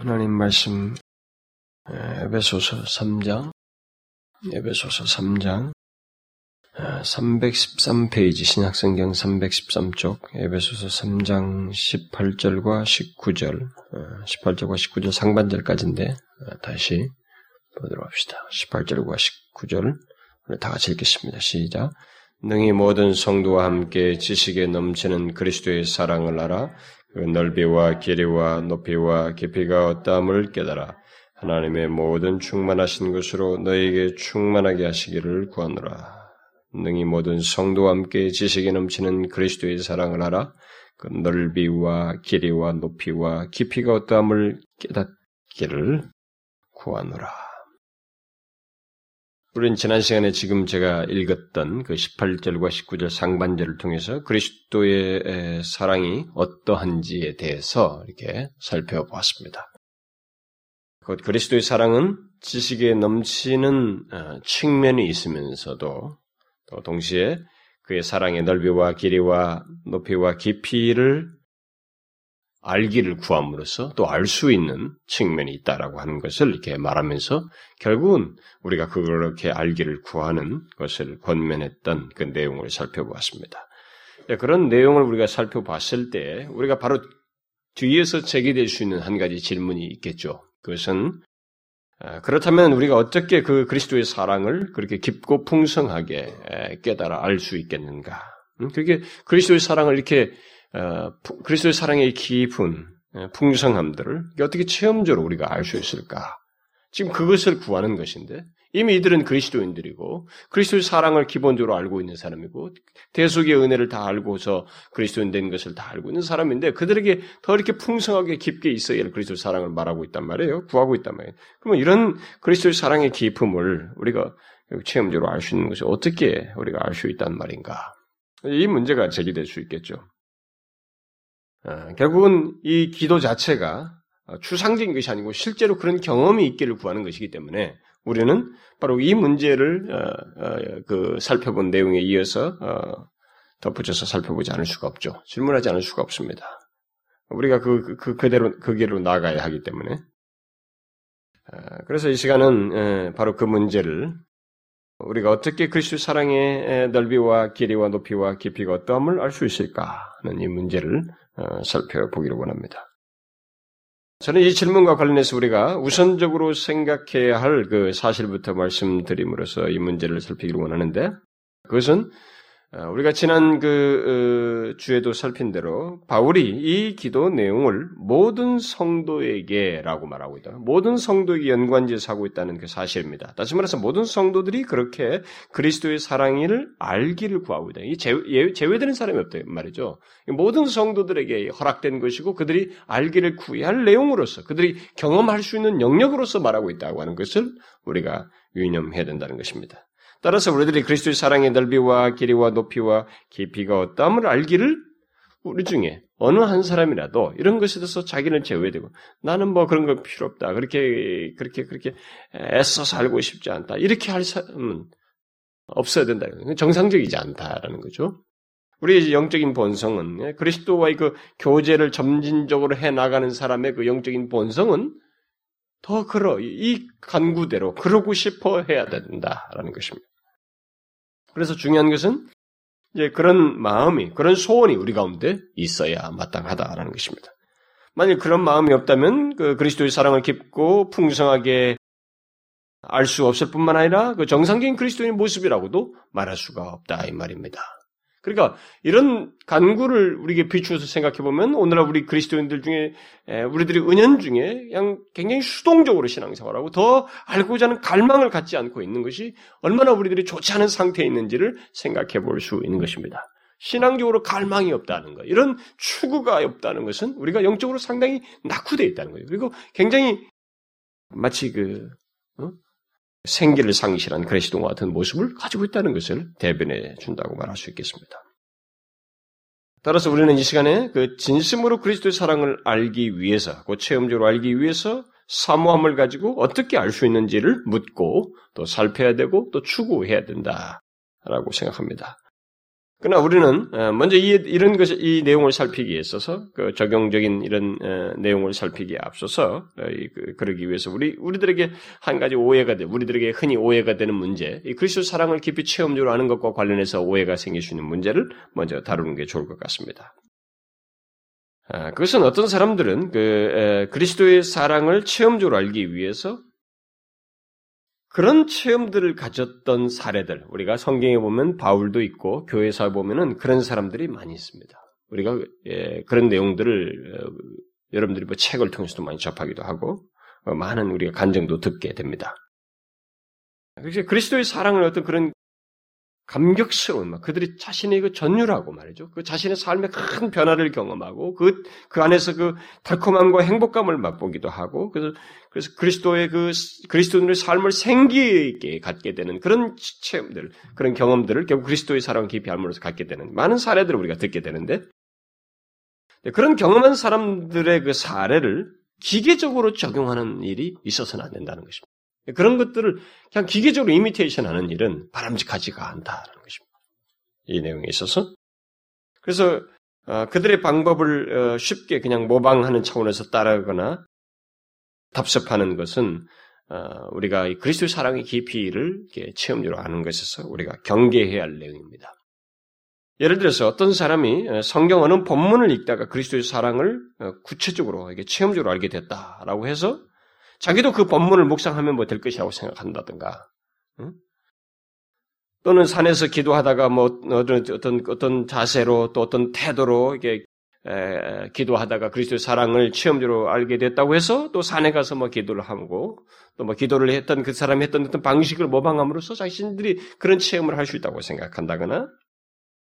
하나님 말씀 에베소서 3장 에베소서 3장 313페이지 신약성경 313쪽 에베소서 3장 18절과 19절 18절과 19절 상반절까지인데 다시 보도록 합시다. 18절과 19절 다 같이 읽겠습니다. 시작. 능히 모든 성도와 함께 지식에 넘치는 그리스도의 사랑을 알아 그 넓이와 길이와 높이와 깊이가 어떠함을 깨달아 하나님의 모든 충만하신 것으로 너에게 충만하게 하시기를 구하노라. 능히 모든 성도와 함께 지식에 넘치는 그리스도의 사랑을 알아 그 넓이와 길이와 높이와 깊이가 어떠함을 깨닫기를 구하노라. 우리는 지난 시간에 지금 제가 읽었던 그 18절과 19절 상반절을 통해서 그리스도의 사랑이 어떠한지에 대해서 이렇게 살펴보았습니다. 곧 그리스도의 사랑은 지식에 넘치는 어, 측면이 있으면서도 또 동시에 그의 사랑의 넓이와 길이와 높이와 깊이를 알기를 구함으로써 또 알 수 있는 측면이 있다라고 하는 것을 이렇게 말하면서 결국은 우리가 그렇게 알기를 구하는 것을 권면했던 그 내용을 살펴보았습니다. 네, 그런 내용을 우리가 살펴봤을 때 우리가 바로 뒤에서 제기될 수 있는 한 가지 질문이 있겠죠. 그것은 아, 그렇다면 우리가 어떻게 그 그리스도의 사랑을 그렇게 깊고 풍성하게 깨달아 알 수 있겠는가? 음, 그게 그리스도의 사랑을 이렇게 어, 그리스도의 사랑의 깊은 어, 풍성함들을 어떻게 체험적으로 우리가 알 수 있을까? 지금 그것을 구하는 것인데 이미 이들은 그리스도인들이고 그리스도의 사랑을 기본적으로 알고 있는 사람이고 대속의 은혜를 다 알고서 그리스도인 된 것을 다 알고 있는 사람인데 그들에게 더 이렇게 풍성하게 깊게 있어야 할 그리스도의 사랑을 말하고 있단 말이에요. 구하고 있단 말이에요. 그러면 이런 그리스도의 사랑의 깊음을 우리가 체험적으로 알 수 있는 것이 어떻게 우리가 알 수 있단 말인가? 이 문제가 제기될 수 있겠죠. 어, 결국은 이 기도 자체가 추상적인 것이 아니고 실제로 그런 경험이 있기를 구하는 것이기 때문에 우리는 바로 이 문제를 어, 어, 그 살펴본 내용에 이어서 덧붙여서 살펴보지 않을 수가 없죠. 질문하지 않을 수가 없습니다. 우리가 그, 그, 그 그대로 그 길로 나가야 하기 때문에 그래서 이 시간은 바로 그 문제를 우리가 어떻게 그리스도 사랑의 넓이와 길이와 높이와 깊이가 어떠함을 알 수 있을까 하는 이 문제를 어, 살펴보기를 원합니다. 저는 이 질문과 관련해서 우리가 우선적으로 생각해야 할 그 사실부터 말씀드림으로써 이 문제를 살피기를 원하는데 그것은 어, 우리가 지난 그 어, 주에도 살핀 대로 바울이 이 기도 내용을 모든 성도에게라고 말하고 있다. 모든 성도에게 연관지어서 하고 있다는 그 사실입니다. 다시 말해서 모든 성도들이 그렇게 그리스도의 사랑을 알기를 구하고 있다. 이 제외, 제외되는 사람이 없다 말이죠. 모든 성도들에게 허락된 것이고 그들이 알기를 구해야 할 내용으로서 그들이 경험할 수 있는 영역으로서 말하고 있다고 하는 것을 우리가 유념해야 된다는 것입니다. 따라서 우리들이 그리스도의 사랑의 넓이와 길이와 높이와 깊이가 어떠함을 알기를 우리 중에 어느 한 사람이라도 이런 것에 대해서 자기는 제외되고 나는 뭐 그런 거 필요 없다. 그렇게 그렇게 그렇게 애써 살고 싶지 않다. 이렇게 할 사람은 없어야 된다. 정상적이지 않다라는 거죠. 우리의 영적인 본성은 그리스도와의 그 교제를 점진적으로 해 나가는 사람의 그 영적인 본성은 더 그러 이 간구대로 그러고 싶어 해야 된다라는 것입니다. 그래서 중요한 것은 이제 그런 마음이, 그런 소원이 우리 가운데 있어야 마땅하다라는 것입니다. 만일 그런 마음이 없다면 그 그리스도의 사랑을 깊고 풍성하게 알 수 없을 뿐만 아니라 그 정상적인 그리스도의 모습이라고도 말할 수가 없다 이 말입니다. 그러니까 이런 간구를 우리에게 비추어서 생각해 보면 오늘날 우리 그리스도인들 중에 우리들이 은연 중에 그냥 굉장히 수동적으로 신앙생활하고 더 알고자 하는 갈망을 갖지 않고 있는 것이 얼마나 우리들이 좋지 않은 상태에 있는지를 생각해 볼 수 있는 것입니다. 신앙적으로 갈망이 없다는 것, 이런 추구가 없다는 것은 우리가 영적으로 상당히 낙후되어 있다는 거예요. 그리고 굉장히 마치 그 어? 생기를 상실한 그레시동과 같은 모습을 가지고 있다는 것을 대변해 준다고 말할 수 있겠습니다. 따라서 우리는 이 시간에 그 진심으로 그리스도의 사랑을 알기 위해서, 그 체험적으로 알기 위해서 사모함을 가지고 어떻게 알 수 있는지를 묻고 또 살펴야 되고 또 추구해야 된다라고 생각합니다. 그러나 우리는 어, 먼저 이, 이런 것, 이 내용을 살피기에 있어서 그 적용적인 이런 어, 내용을 살피기에 앞서서 어, 그, 그러기 위해서 우리 우리들에게 한 가지 오해가 돼, 우리들에게 흔히 오해가 되는 문제, 이 그리스도 사랑을 깊이 체험적으로 아는 것과 관련해서 오해가 생길 수 있는 문제를 먼저 다루는 게 좋을 것 같습니다. 아, 그것은 어떤 사람들은 그 그리스도의 사랑을 체험적으로 알기 위해서 그런 체험들을 가졌던 사례들, 우리가 성경에 보면 바울도 있고 교회사에 보면은 그런 사람들이 많이 있습니다. 우리가 예, 그런 내용들을 어, 여러분들이 뭐 책을 통해서도 많이 접하기도 하고 어, 많은 우리가 간증도 듣게 됩니다. 그래서 그리스도의 사랑을 어떤 그런 감격스러운 막 그들이 자신의 그 전율하고 말이죠. 그 자신의 삶의 큰 변화를 경험하고 그, 그 안에서 그 달콤함과 행복감을 맛보기도 하고 그래서, 그래서 그리스도의 그 그리스도인의 삶을 생기 있게 갖게 되는 그런 체험들, 그런 경험들을 결국 그리스도의 사랑을 깊이 알므로써 갖게 되는 많은 사례들을 우리가 듣게 되는데 그런 경험한 사람들의 그 사례를 기계적으로 적용하는 일이 있어서는 안 된다는 것입니다. 그런 것들을 그냥 기계적으로 이미테이션 하는 일은 바람직하지가 않다는 것입니다. 이 내용에 있어서. 그래서 어, 그들의 방법을 어, 쉽게 그냥 모방하는 차원에서 따라가거나 답습하는 것은 어, 우리가 그리스도의 사랑의 깊이를 체험적으로 아는 것에서 우리가 경계해야 할 내용입니다. 예를 들어서 어떤 사람이 성경 어느 본문을 읽다가 그리스도의 사랑을 구체적으로 체험적으로 알게 됐다라고 해서 자기도 그 본문을 묵상하면 뭐 될 것이라고 생각한다든가, 응? 또는 산에서 기도하다가 뭐 어떤 어떤 어떤 자세로 또 어떤 태도로 이게 에, 기도하다가 그리스도의 사랑을 체험적으로 알게 됐다고 해서 또 산에 가서 뭐 기도를 하고 또 뭐 기도를 했던 그 사람이 했던 어떤 방식을 모방함으로써 자신들이 그런 체험을 할 수 있다고 생각한다거나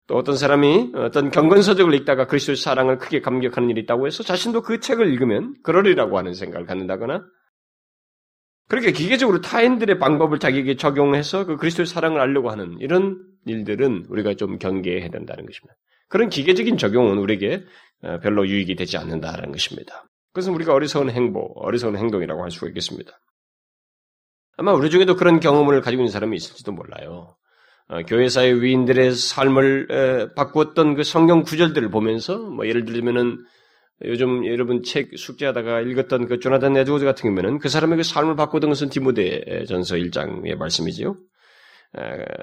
또 어떤 사람이 어떤 경건서적을 읽다가 그리스도의 사랑을 크게 감격하는 일이 있다고 해서 자신도 그 책을 읽으면 그러리라고 하는 생각을 갖는다거나 그렇게 기계적으로 타인들의 방법을 자기에게 적용해서 그 그리스도의 사랑을 알려고 하는 이런 일들은 우리가 좀 경계해야 된다는 것입니다. 그런 기계적인 적용은 우리에게 어, 별로 유익이 되지 않는다는 것입니다. 그것은 우리가 어리석은 행보, 어리석은 행동이라고 할 수가 있겠습니다. 아마 우리 중에도 그런 경험을 가지고 있는 사람이 있을지도 몰라요. 어, 교회사의 위인들의 삶을 바꾸었던 그 성경 구절들을 보면서 뭐 예를 들면은 요즘 여러분 책 숙제하다가 읽었던 그 조나단 에드워드 같은 경우에는 그 사람의 그 삶을 바꾸던 것은 디모데 전서 1장의 말씀이지요.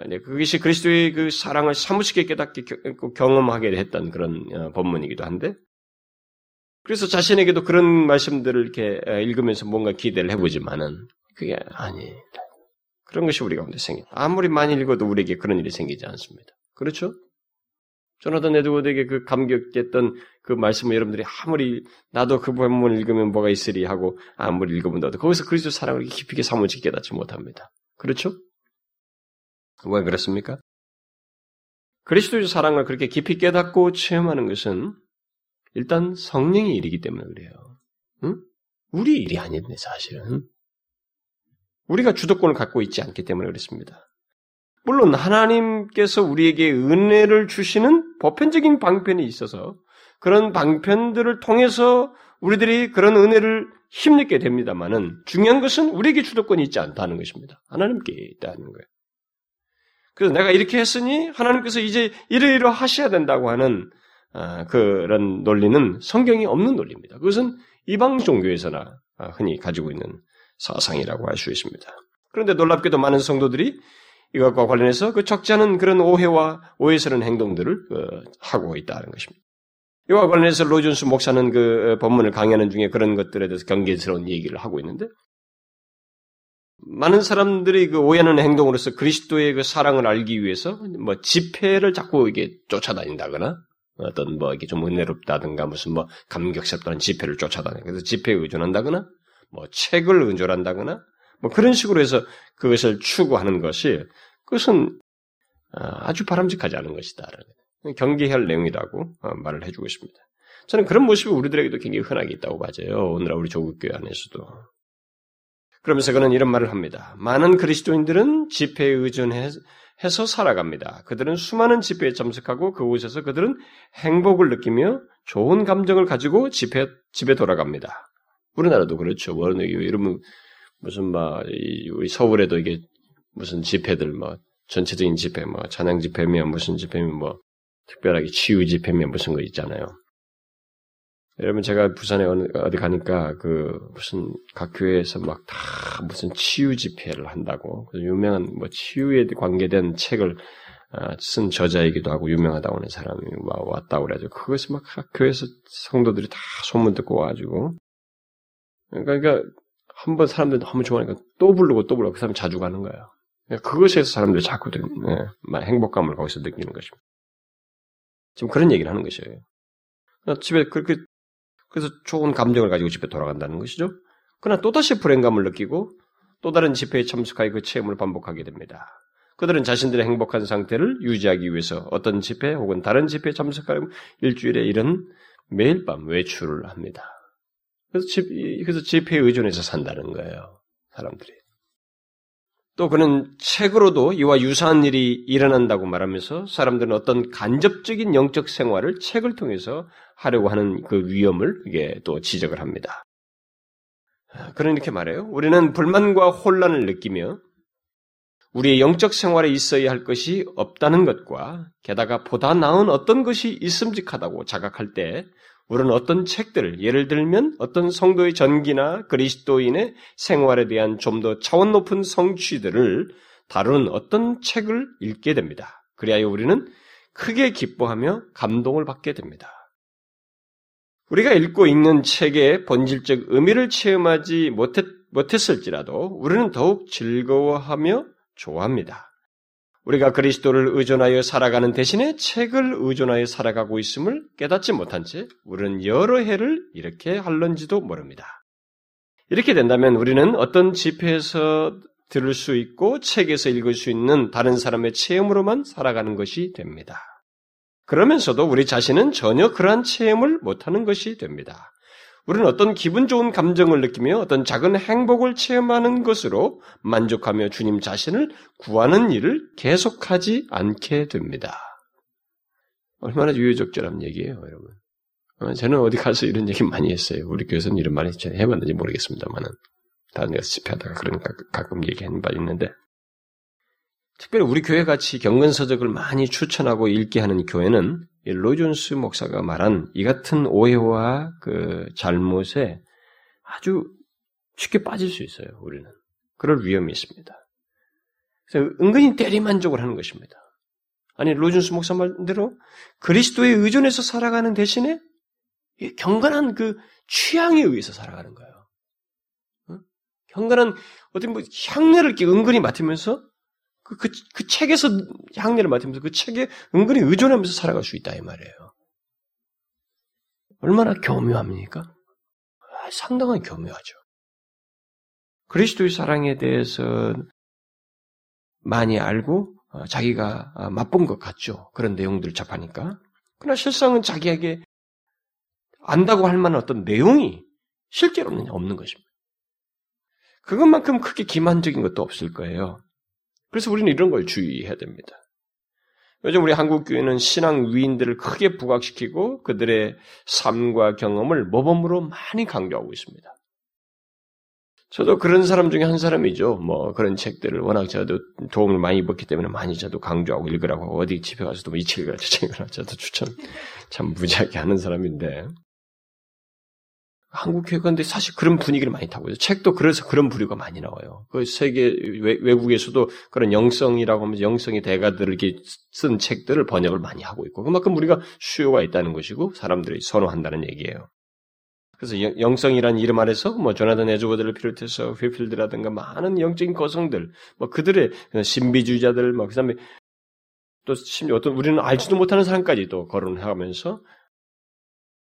네, 그것이 그리스도의 그 사랑을 사무치게 깨닫게 경험하게 했던 그런 어, 본문이기도 한데, 그래서 자신에게도 그런 말씀들을 이렇게 읽으면서 뭔가 기대를 해보지만은 그게 아니 그런 것이 우리 가운데 생긴다. 아무리 많이 읽어도 우리에게 그런 일이 생기지 않습니다. 그렇죠? 조나단 에드워드에게 그 감격했던 그 말씀을 여러분들이 아무리 나도 그 본문을 읽으면 뭐가 있으리 하고 아무리 읽어본다도 거기서 그리스도 사랑을 깊이 사무치 깨닫지 못합니다. 그렇죠? 왜 그렇습니까? 그리스도의 사랑을 그렇게 깊이 깨닫고 체험하는 것은 일단 성령의 일이기 때문에 그래요. 응? 우리 일이 아닌데 사실은 우리가 주도권을 갖고 있지 않기 때문에 그렇습니다. 물론 하나님께서 우리에게 은혜를 주시는 보편적인 방편이 있어서 그런 방편들을 통해서 우리들이 그런 은혜를 힘내게 됩니다만은 중요한 것은 우리에게 주도권이 있지 않다는 것입니다. 하나님께 있다는 거예요. 그래서 내가 이렇게 했으니 하나님께서 이제 이러이러 하셔야 된다고 하는 아, 그런 논리는 성경이 없는 논리입니다. 그것은 이방 종교에서나 아, 흔히 가지고 있는 사상이라고 할 수 있습니다. 그런데 놀랍게도 많은 성도들이 이것과 관련해서 그 적지 않은 그런 오해와 오해스러운 행동들을 어, 하고 있다는 것입니다. 이와 관련해서 로존스 목사는 그 어, 본문을 강의하는 중에 그런 것들에 대해서 경계스러운 얘기를 하고 있는데 많은 사람들이 그 오해하는 행동으로서 그리스도의 그 사랑을 알기 위해서 뭐 집회를 자꾸 이게 쫓아다닌다거나 어떤 뭐 이게 좀 은혜롭다든가 무슨 뭐 감격스럽다는 집회를 쫓아다니 그래서 집회에 의존한다거나 뭐 책을 의존한다거나 뭐 그런 식으로 해서 그것을 추구하는 것이 그것은 아, 아주 바람직하지 않은 것이다. 경계할 내용이라고 어, 말을 해주고 있습니다. 저는 그런 모습이 우리들에게도 굉장히 흔하게 있다고 봐져요. 오늘날 우리 조국교회 안에서도. 그러면서 그는 이런 말을 합니다. 많은 그리스도인들은 집회에 의존해서 살아갑니다. 그들은 수많은 집회에 참석하고 그곳에서 그들은 행복을 느끼며 좋은 감정을 가지고 집회, 집에 돌아갑니다. 우리나라도 그렇죠. 여러분 무슨 막 우리 서울에도 이게 무슨 집회들 뭐 전체적인 집회 뭐 찬양 집회면 무슨 집회면 뭐 특별하게 치유 집회면 무슨 거 있잖아요. 여러분 제가 부산에 어디 가니까 그 무슨 각 교회에서 막 다 무슨 치유 집회를 한다고 유명한 뭐 치유에 관계된 책을 아, 쓴 저자이기도 하고 유명하다고 하는 사람이 왔다고 그래가지고 그것을 막 교회에서 성도들이 다 소문 듣고 와가지고 그러니까 한 번 사람들이 너무 좋아하니까 또 부르고 또 부르고 그 사람 자주 가는 거예요. 그것에서 사람들이 자꾸 네, 행복감을 거기서 느끼는 것입니다. 지금 그런 얘기를 하는 것이에요. 집에 그렇게 그래서 좋은 감정을 가지고 집에 돌아간다는 것이죠. 그러나 또다시 불행감을 느끼고 또 다른 집회에 참석하여 그 체험을 반복하게 됩니다. 그들은 자신들의 행복한 상태를 유지하기 위해서 어떤 집회 혹은 다른 집회에 참석하면 일주일에 이런 매일 밤 외출을 합니다. 그래서 집, 그래서 집회에 의존해서 산다는 거예요. 사람들이. 또 그는 책으로도 이와 유사한 일이 일어난다고 말하면서 사람들은 어떤 간접적인 영적 생활을 책을 통해서 하려고 하는 그 위험을 이게 또 지적을 합니다. 그런 이렇게 말해요. 우리는 불만과 혼란을 느끼며 우리의 영적 생활에 있어야 할 것이 없다는 것과 게다가 보다 나은 어떤 것이 있음직하다고 자각할 때 우리는 어떤 책들을 예를 들면 어떤 성도의 전기나 그리스도인의 생활에 대한 좀 더 차원 높은 성취들을 다루는 어떤 책을 읽게 됩니다. 그리하여 우리는 크게 기뻐하며 감동을 받게 됩니다. 우리가 읽고 읽는 책의 본질적 의미를 체험하지 못했, 못했을지라도 우리는 더욱 즐거워하며 좋아합니다. 우리가 그리스도를 의존하여 살아가는 대신에 책을 의존하여 살아가고 있음을 깨닫지 못한 채 우리는 여러 해를 이렇게 할런지도 모릅니다. 이렇게 된다면 우리는 어떤 집회에서 들을 수 있고 책에서 읽을 수 있는 다른 사람의 체험으로만 살아가는 것이 됩니다. 그러면서도 우리 자신은 전혀 그러한 체험을 못하는 것이 됩니다. 우리는 어떤 기분 좋은 감정을 느끼며 어떤 작은 행복을 체험하는 것으로 만족하며 주님 자신을 구하는 일을 계속하지 않게 됩니다. 얼마나 유효적절한 얘기예요, 여러분. 어, 저는 어디 가서 이런 얘기 많이 했어요. 우리 교회에서는 이런 말을 해봤는지 모르겠습니다만은. 다른 데서 집회하다가 그러니까 가끔 얘기하는 바 있는데. 특별히 우리 교회 같이 경건서적을 많이 추천하고 읽게 하는 교회는 로존스 목사가 말한 이 같은 오해와 그 잘못에 아주 쉽게 빠질 수 있어요, 우리는. 그럴 위험이 있습니다. 그래서 은근히 대리만족을 하는 것입니다. 아니, 로준스 목사 말대로 그리스도에 의존해서 살아가는 대신에 경건한 그 취향에 의해서 살아가는 거예요. 어? 경건한 어떤 뭐 향내를 이렇게 은근히 맡으면서 그, 그, 그 책에서 향내를 맡으면서 그 책에 은근히 의존하면서 살아갈 수 있다 이 말이에요. 얼마나 교묘합니까? 아, 상당한 교묘하죠. 그리스도의 사랑에 대해서 많이 알고 어, 자기가 아, 맛본 것 같죠. 그런 내용들을 접하니까. 그러나 실상은 자기에게 안다고 할 만한 어떤 내용이 실제로는 없는 것입니다. 그것만큼 크게 기만적인 것도 없을 거예요. 그래서 우리는 이런 걸 주의해야 됩니다. 요즘 우리 한국 교회는 신앙 위인들을 크게 부각시키고 그들의 삶과 경험을 모범으로 많이 강조하고 있습니다. 저도 그런 사람 중에 한 사람이죠. 뭐 그런 책들을 워낙 저도 도움을 많이 받기 때문에 많이 저도 강조하고 읽으라고 어디 집에 가서도 뭐이 책을 저 책을 저도 추천 참 무지하게 하는 사람인데 한국 교회가 근데 사실 그런 분위기를 많이 타고 있어요. 책도 그래서 그런 부류가 많이 나와요. 그 세계 외, 국에서도 그런 영성이라고 하면서 영성의 대가들을 쓴 책들을 번역을 많이 하고 있고 그만큼 우리가 수요가 있다는 것이고 사람들이 선호한다는 얘기예요. 그래서 영성이라는 이름 아래서 뭐 조나단 에즈워드를 비롯해서 휘필드라든가 많은 영적인 거성들, 뭐 그들의 신비주의자들, 뭐 그다음에 또 심지어 어떤 우리는 알지도 못하는 사람까지 도 거론하면서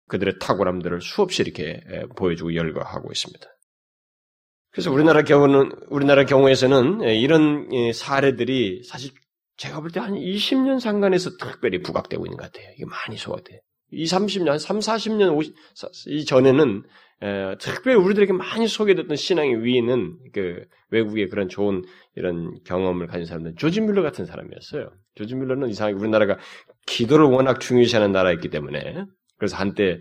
그들의 탁월함들을 수없이 이렇게 보여주고 열거하고 있습니다. 그래서 우리나라 경우는 우리나라 경우에서는 이런 사례들이 사실 제가 볼 때 한 20년 상간에서 특별히 부각되고 있는 것 같아요. 이게 많이 소화돼요. 20, 30년, 3, 40년, 50, 이전에는 특별히 우리들에게 많이 소개됐던 신앙의 위인은 그 외국의 그런 좋은 이런 경험을 가진 사람들, 조지 뮬러 같은 사람이었어요. 조지 뮬러는 이상하게 우리나라가 기도를 워낙 중요시하는 나라였기 때문에 그래서 한때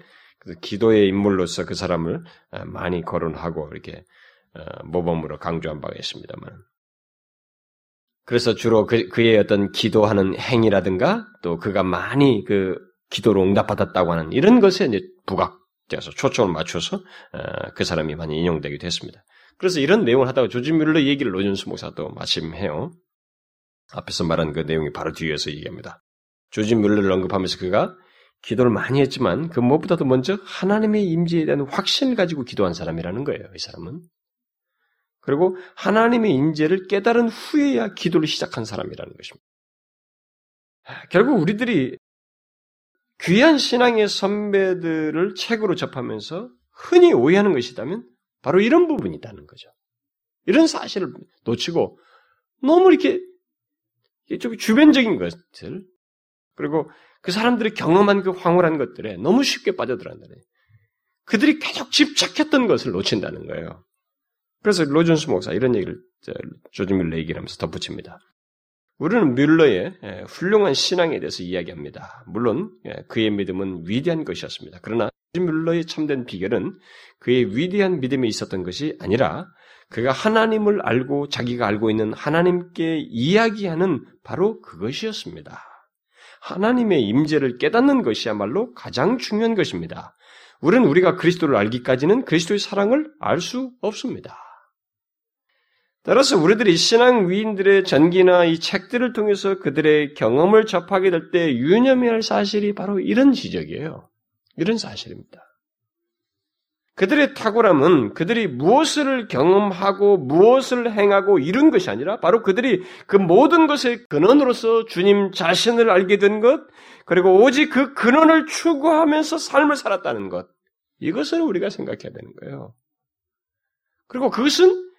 기도의 인물로서 그 사람을 어, 많이 거론하고 이렇게 어, 모범으로 강조한 바가 있습니다만. 그래서 주로 그, 그의 어떤 기도하는 행위라든가 또 그가 많이 그 기도로 응답받았다고 하는 이런 것에 이제 부각돼서 초점을 맞춰서 어, 그 사람이 많이 인용되기도 했습니다. 그래서 이런 내용을 하다가 조지 뮬러 얘기를 로준스 목사도 마침 해요. 앞에서 말한 그 내용이 바로 뒤에서 얘기합니다. 조지 뮬러를 언급하면서 그가 기도를 많이 했지만 그 무엇보다도 먼저 하나님의 임재에 대한 확신을 가지고 기도한 사람이라는 거예요. 이 사람은. 그리고 하나님의 임재를 깨달은 후에야 기도를 시작한 사람이라는 것입니다. 결국 우리들이 귀한 신앙의 선배들을 책으로 접하면서 흔히 오해하는 것이다면 바로 이런 부분이 있다는 거죠. 이런 사실을 놓치고 너무 이렇게 좀 주변적인 것들 그리고 그 사람들이 경험한 그 황홀한 것들에 너무 쉽게 빠져들어간다네. 그들이 계속 집착했던 것을 놓친다는 거예요. 그래서 로준스 목사 이런 얘기를 조지 뮬러 얘기를 하면서 덧붙입니다. 우리는 뮬러의 예, 훌륭한 신앙에 대해서 이야기합니다. 물론 예, 그의 믿음은 위대한 것이었습니다. 그러나 뮬러의 참된 비결은 그의 위대한 믿음에 있었던 것이 아니라 그가 하나님을 알고 자기가 알고 있는 하나님께 이야기하는 바로 그것이었습니다. 하나님의 임재를 깨닫는 것이야말로 가장 중요한 것입니다. 우리는 우리가 그리스도를 알기까지는 그리스도의 사랑을 알 수 없습니다. 따라서 우리들이 신앙 위인들의 전기나 이 책들을 통해서 그들의 경험을 접하게 될 때 유념해야 할 사실이 바로 이런 지적이에요. 이런 사실입니다. 그들의 탁월함은 그들이 무엇을 경험하고 무엇을 행하고 이룬 것이 아니라 바로 그들이 그 모든 것의 근원으로서 주님 자신을 알게 된 것, 그리고 오직 그 근원을 추구하면서 삶을 살았다는 것. 이것을 우리가 생각해야 되는 거예요. 그리고 그것은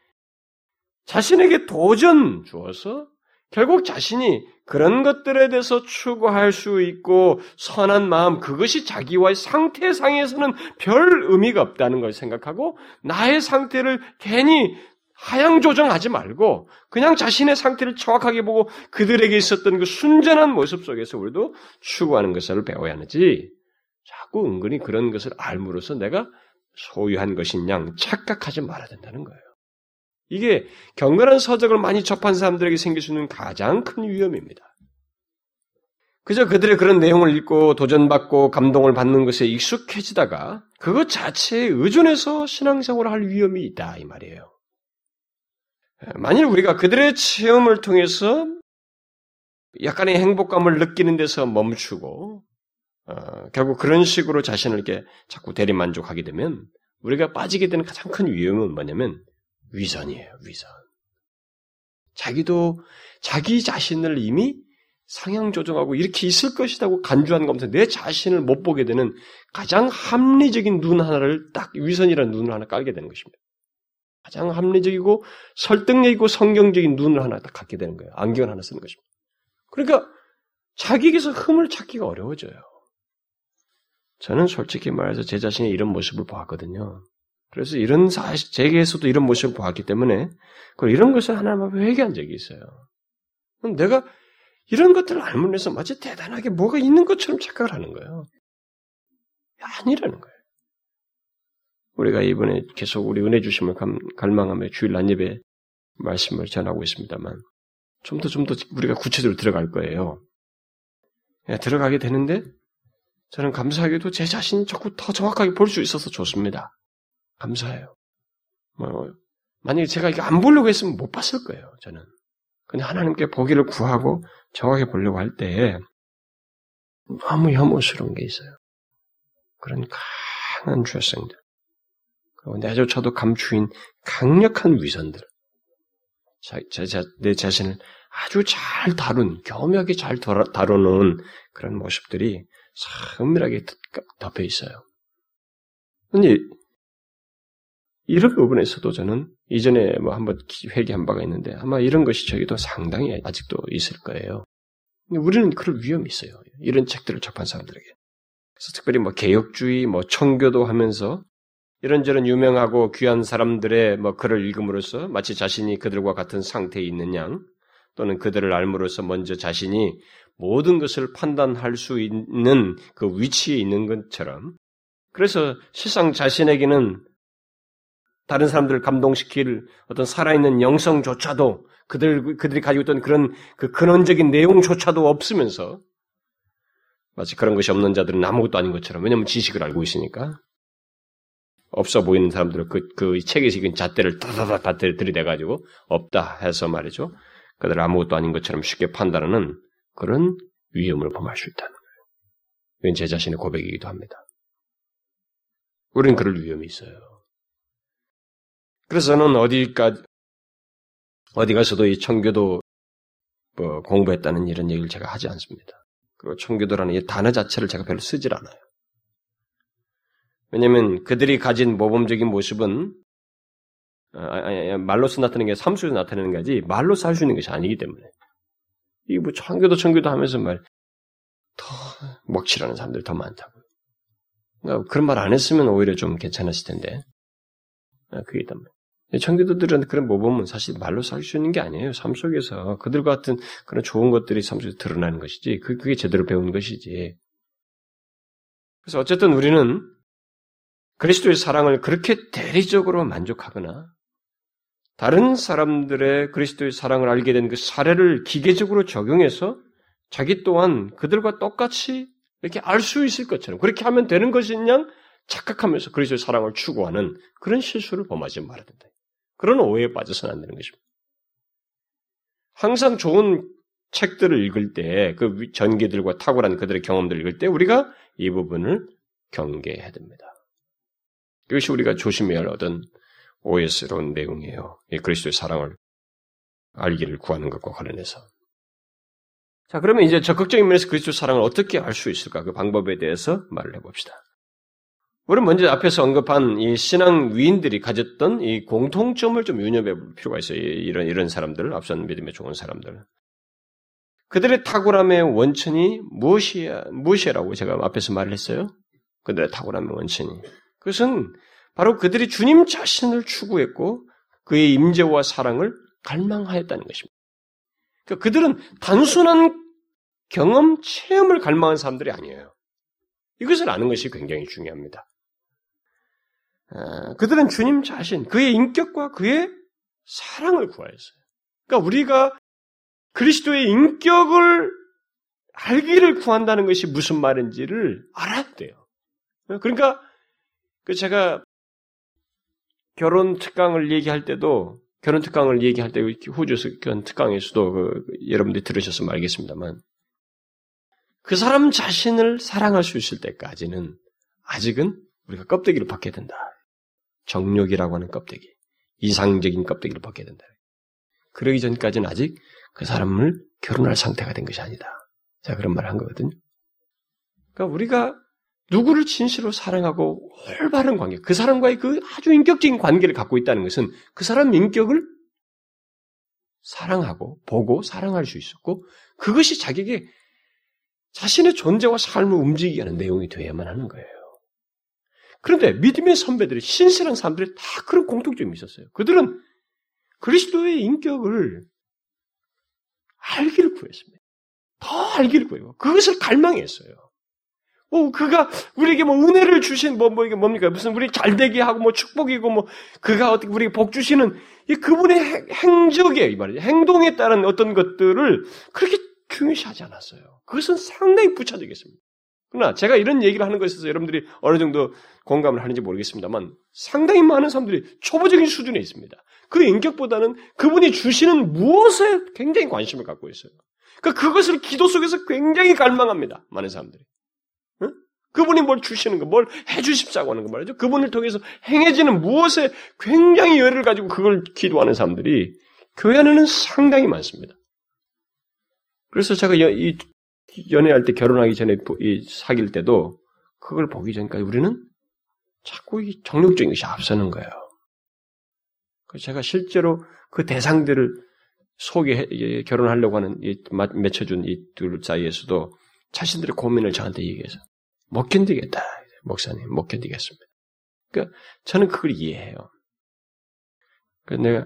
자신에게 도전 주어서 결국 자신이 그런 것들에 대해서 추구할 수 있고 선한 마음 그것이 자기와의 상태상에서는 별 의미가 없다는 걸 생각하고 나의 상태를 괜히 하향 조정하지 말고 그냥 자신의 상태를 정확하게 보고 그들에게 있었던 그 순전한 모습 속에서 우리도 추구하는 것을 배워야 하지 자꾸 은근히 그런 것을 알므로써 내가 소유한 것인 양 착각하지 말아야 된다는 거예요. 이게 경건한 서적을 많이 접한 사람들에게 생길 수 있는 가장 큰 위험입니다. 그저 그들의 그런 내용을 읽고 도전받고 감동을 받는 것에 익숙해지다가 그것 자체에 의존해서 신앙생활을 할 위험이 있다 이 말이에요. 만일 우리가 그들의 체험을 통해서 약간의 행복감을 느끼는 데서 멈추고 어, 결국 그런 식으로 자신을 이렇게 자꾸 대리만족하게 되면 우리가 빠지게 되는 가장 큰 위험은 뭐냐면 위선이에요, 위선. 자기도 자기 자신을 이미 상향 조정하고 이렇게 있을 것이라고 간주한 거면서 내 자신을 못 보게 되는 가장 합리적인 눈 하나를 딱 위선이라는 눈을 하나 깔게 되는 것입니다. 가장 합리적이고 설득력이고 성경적인 눈을 하나 딱 갖게 되는 거예요. 안경을 하나 쓰는 것입니다. 그러니까 자기에게서 흠을 찾기가 어려워져요. 저는 솔직히 말해서 제 자신의 이런 모습을 보았거든요. 그래서 이런 사실, 제게서도 이런 모습을 보았기 때문에, 이런 것을 앞에 회개한 적이 있어요. 내가 이런 것들을 알면서 마치 대단하게 뭐가 있는 것처럼 착각을 하는 거예요. 아니라는 거예요. 우리가 이번에 계속 우리 은혜 주심을 갈망하며 주일 난 예배 말씀을 전하고 있습니다만, 좀 더 좀 더 우리가 구체적으로 들어갈 거예요. 예, 들어가게 되는데, 저는 감사하게도 제 자신이 자꾸 더 정확하게 볼 수 있어서 좋습니다. 감사해요. 뭐, 만약에 제가 이거 안 보려고 했으면 못 봤을 거예요, 저는. 근데 하나님께 보기를 구하고 정확하게 보려고 할 때, 너무 혐오스러운 게 있어요. 그런 강한 죄성들. 그리고 내조차도 감추인 강력한 위선들. 자, 자, 자, 내 자신을 아주 잘 다룬, 교묘하게 잘 다뤄놓은 그런 모습들이 은밀하게 덮여 있어요. 근데 이런 부분에서도 저는 이전에 뭐 한번 회개한 바가 있는데 아마 이런 것이 저기도 상당히 아직도 있을 거예요. 우리는 그럴 위험이 있어요. 이런 책들을 접한 사람들에게. 그래서 특별히 뭐 개혁주의, 뭐 청교도 하면서 이런저런 유명하고 귀한 사람들의 뭐 글을 읽음으로써 마치 자신이 그들과 같은 상태에 있는 양 또는 그들을 알므로써 먼저 자신이 모든 것을 판단할 수 있는 그 위치에 있는 것처럼 그래서 실상 자신에게는 다른 사람들을 감동시킬 어떤 살아있는 영성조차도 그들 그들이 가지고 있던 그런 그 근원적인 내용조차도 없으면서 마치 그런 것이 없는 자들은 아무것도 아닌 것처럼 왜냐하면 지식을 알고 있으니까 없어 보이는 사람들은 그, 그 책에서 익은 잣대를 따다다 들이대가지고 없다 해서 말이죠. 그들 아무것도 아닌 것처럼 쉽게 판단하는 그런 위험을 범할 수 있다는 거예요. 이건 제 자신의 고백이기도 합니다. 우리는 그럴 위험이 있어요. 그래서 저는 어디까지, 어디 가서도 이 청교도 뭐 공부했다는 이런 얘기를 제가 하지 않습니다. 그리고 청교도라는 이 단어 자체를 제가 별로 쓰질 않아요. 왜냐하면 그들이 가진 모범적인 모습은 아, 아니, 아니, 말로써 나타내는 게 삶속에서 나타내는 거지 말로써 할수 있는 것이 아니기 때문에 이게 뭐 청교도 청교도 하면서 말 더 먹칠하는 사람들이 더 많다고. 그러니까 그런 말 안 했으면 오히려 좀 괜찮았을 텐데 아, 그게 있단 말이에요. 청교도들은 그런 모범은 사실 말로써 할수 있는 게 아니에요. 삶 속에서 그들과 같은 그런 좋은 것들이 삶 속에서 드러나는 것이지 그, 그게 제대로 배운 것이지. 그래서 어쨌든 우리는 그리스도의 사랑을 그렇게 대리적으로 만족하거나 다른 사람들의 그리스도의 사랑을 알게 된 그 사례를 기계적으로 적용해서 자기 또한 그들과 똑같이 이렇게 알 수 있을 것처럼 그렇게 하면 되는 것이냐 착각하면서 그리스도의 사랑을 추구하는 그런 실수를 범하지 말아야 된다. 그런 오해에 빠져서는 안 되는 것입니다. 항상 좋은 책들을 읽을 때, 그 전기들과 탁월한 그들의 경험들을 읽을 때, 우리가 이 부분을 경계해야 됩니다. 이것이 우리가 조심해야 할 어떤 오해스러운 내용이에요. 이 그리스도의 사랑을 알기를 구하는 것과 관련해서. 자, 그러면 이제 적극적인 면에서 그리스도 사랑을 어떻게 알 수 있을까? 그 방법에 대해서 말을 해봅시다. 우리는 먼저 앞에서 언급한 이 신앙 위인들이 가졌던 이 공통점을 좀 유념해 볼 필요가 있어요. 이런, 이런 사람들, 앞선 믿음에 좋은 사람들. 그들의 탁월함의 원천이 무엇이야, 무엇이라고 제가 앞에서 말을 했어요? 그들의 탁월함의 원천이. 그것은 바로 그들이 주님 자신을 추구했고 그의 임재와 사랑을 갈망하였다는 것입니다. 그러니까 그들은 단순한 경험, 체험을 갈망한 사람들이 아니에요. 이것을 아는 것이 굉장히 중요합니다. 아, 그들은 주님 자신, 그의 인격과 그의 사랑을 구하였어요. 그러니까 우리가 그리스도의 인격을 알기를 구한다는 것이 무슨 말인지를 돼요. 그러니까 그 제가 결혼 특강을 얘기할 때도 결혼 특강을 얘기할 때 호주 결혼 특강에서도 그 여러분들이 들으셨으면 알겠습니다만 그 사람 자신을 사랑할 수 있을 때까지는 아직은 우리가 껍데기를 벗게 된다. 정욕이라고 하는 껍데기, 이상적인 껍데기를 벗게 된다. 그러기 전까지는 아직 그 사람을 결혼할 상태가 된 것이 아니다. 자 그런 말을 한 거거든요. 그러니까 우리가 누구를 진실로 사랑하고 올바른 관계, 그 사람과의 그 아주 인격적인 관계를 갖고 있다는 것은 그 사람 인격을 사랑하고 보고 사랑할 수 있었고 그것이 자기에게 자신의 존재와 삶을 움직이게 하는 내용이 되어야만 하는 거예요. 그런데 믿음의 선배들이 신실한 사람들이 다 그런 공통점이 있었어요. 그들은 그리스도의 인격을 알기를 구했습니다. 더 알기를 구해요. 그것을 갈망했어요. 뭐 그가 우리에게 뭐 은혜를 주신 뭐, 뭐 이게 뭡니까 무슨 우리 잘 되게 하고 뭐 축복이고 뭐 그가 어떻게 우리에게 복 주시는 이 그분의 행적에 이 말이죠 행동에 따른 어떤 것들을 그렇게 중요시하지 않았어요. 그것은 상당히 부차적이었습니다. 그러나 제가 이런 얘기를 하는 것에 있어서 여러분들이 어느 정도 공감을 하는지 모르겠습니다만 상당히 많은 사람들이 초보적인 수준에 있습니다. 그 인격보다는 그분이 주시는 무엇에 굉장히 관심을 갖고 있어요. 그러니까 그것을 기도 속에서 굉장히 갈망합니다. 많은 사람들이. 그분이 뭘 주시는 거, 뭘 해주십자고 하는 거 말이죠. 그분을 통해서 행해지는 무엇에 굉장히 열을 가지고 그걸 기도하는 사람들이 교회 안에는 상당히 많습니다. 그래서 제가 여, 이 연애할 때 결혼하기 전에 이 사귈 때도 그걸 보기 전까지 우리는 자꾸 이 정력적인 것이 앞서는 거예요. 제가 실제로 그 대상들을 속에 결혼하려고 하는 이 맺혀준 이 둘 사이에서도 자신들의 고민을 저한테 얘기해서 못 견디겠다. 목사님, 못 견디겠습니다. 그러니까 저는 그걸 이해해요. 그래서 내가,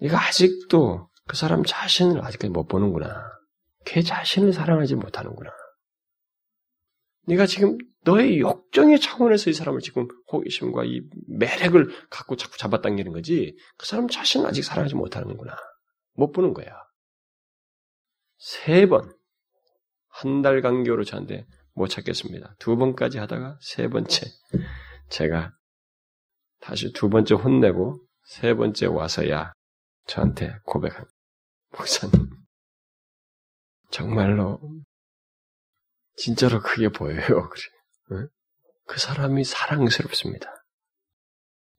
네가 아직도 그 사람 자신을 아직까지 못 보는구나. 걔 자신을 사랑하지 못하는구나. 네가 지금 너의 욕정의 차원에서 이 사람을 지금 호기심과 이 매력을 갖고 자꾸 잡아당기는 거지 그 사람 자신을 아직 사랑하지 못하는구나. 못 보는 거야. 세 번, 한 달 간격으로 저한테 못 찾겠습니다. 두 번까지 하다가 세 번째, 제가 다시 두 번째 혼내고 세 번째 와서야 저한테 고백한 목사님. 정말로 진짜로 그게 보여요. 그래. 그 사람이 사랑스럽습니다.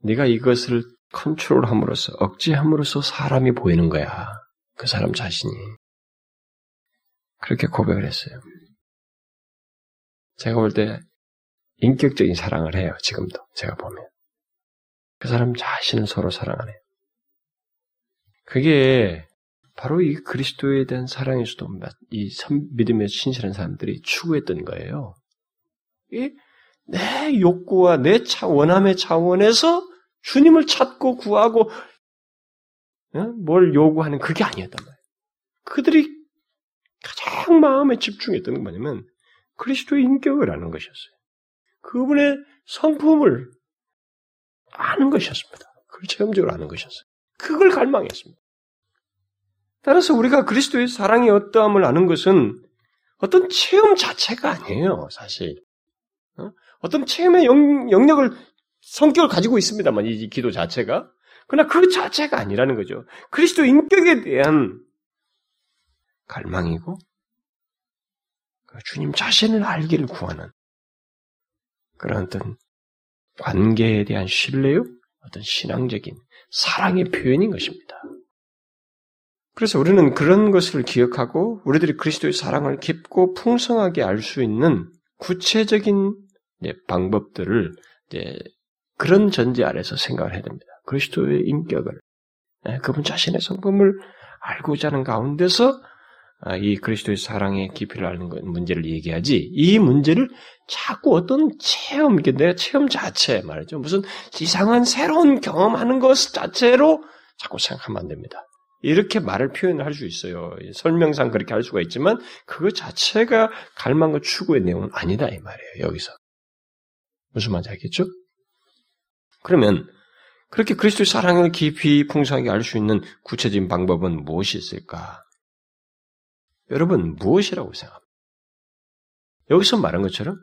네가 이것을 컨트롤함으로써 억제함으로써 사람이 보이는 거야. 그 사람 자신이 그렇게 고백을 했어요. 제가 볼 때 인격적인 사랑을 해요. 지금도 제가 보면 그 사람 자신을 서로 사랑하네요. 그게 바로 이 그리스도에 대한 사랑에서도 이 믿음에 신실한 사람들이 추구했던 거예요. 내 욕구와 내 차, 원함의 차원에서 주님을 찾고 구하고 어? 뭘 요구하는 그게 아니었단 말이에요. 그들이 가장 마음에 집중했던 건 뭐냐면 그리스도의 인격을 아는 것이었어요. 그분의 성품을 아는 것이었습니다. 그걸 체험적으로 아는 것이었어요. 그걸 갈망했습니다. 따라서 우리가 그리스도의 사랑의 어떠함을 아는 것은 어떤 체험 자체가 아니에요, 사실. 어? 떤 체험의 영, 영역을, 성격을 가지고 있습니다만, 이 기도 자체가. 그러나 그 자체가 아니라는 거죠. 그리스도 인격에 대한 갈망이고, 그 주님 자신을 알기를 구하는 그런 어떤 관계에 대한 신뢰요? 어떤 신앙적인 사랑의 표현인 것입니다. 그래서 우리는 그런 것을 기억하고 우리들이 그리스도의 사랑을 깊고 풍성하게 알 수 있는 구체적인 방법들을 그런 전제 아래서 생각을 해야 됩니다. 그리스도의 인격을 예, 그분 자신의 성품을 알고자 하는 가운데서 아, 이 그리스도의 사랑의 깊이를 아는 문제를 얘기하지 이 문제를 자꾸 어떤 체험, 내 체험 자체 말이죠. 무슨 이상한 새로운 경험하는 것 자체로 자꾸 생각하면 안 됩니다. 이렇게 말을 표현할 수 있어요. 설명상 그렇게 할 수가 있지만 그것 자체가 갈망과 추구의 내용은 아니다 이 말이에요. 여기서 무슨 말인지 알겠죠? 그러면 그렇게 그리스도의 사랑을 깊이 풍성하게 알 수 있는 구체적인 방법은 무엇이 있을까? 여러분 무엇이라고 생각합니까? 여기서 말한 것처럼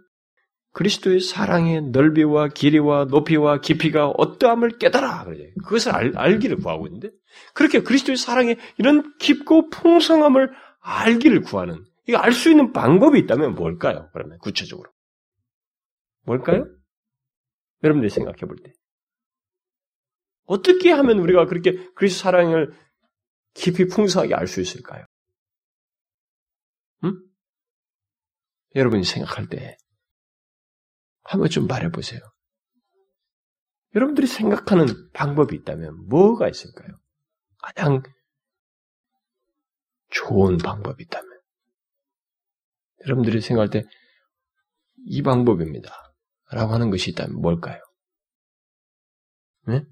그리스도의 사랑의 넓이와 길이와 높이와 깊이가 어떠함을 깨달아. 그것을 알, 알기를 구하고 있는데, 그렇게 그리스도의 사랑의 이런 깊고 풍성함을 알기를 구하는, 이거 알 수 있는 방법이 있다면 뭘까요? 그러면 구체적으로. 뭘까요? 여러분들이 생각해 볼 때. 어떻게 하면 우리가 그렇게 그리스도 사랑을 깊이 풍성하게 알 수 있을까요? 응? 여러분이 생각할 때 한번 좀 말해보세요. 여러분들이 생각하는 방법이 있다면 뭐가 있을까요? 가장 좋은 방법이 있다면. 여러분들이 생각할 때 이 방법입니다. 라고 하는 것이 있다면 뭘까요? 네?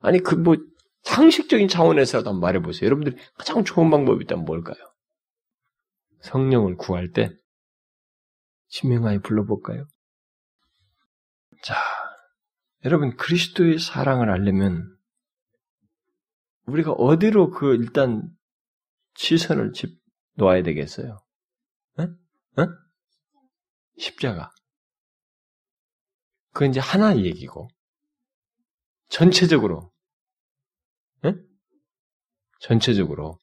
아니, 그 뭐, 상식적인 차원에서라도 한번 말해보세요. 여러분들이 가장 좋은 방법이 있다면 뭘까요? 성령을 구할 때 신명하에 불러볼까요? 자, 여러분 그리스도의 사랑을 알려면 우리가 어디로 그 일단 시선을 집 놓아야 되겠어요? 에? 에? 십자가. 그건 이제 하나 얘기고 전체적으로 에? 전체적으로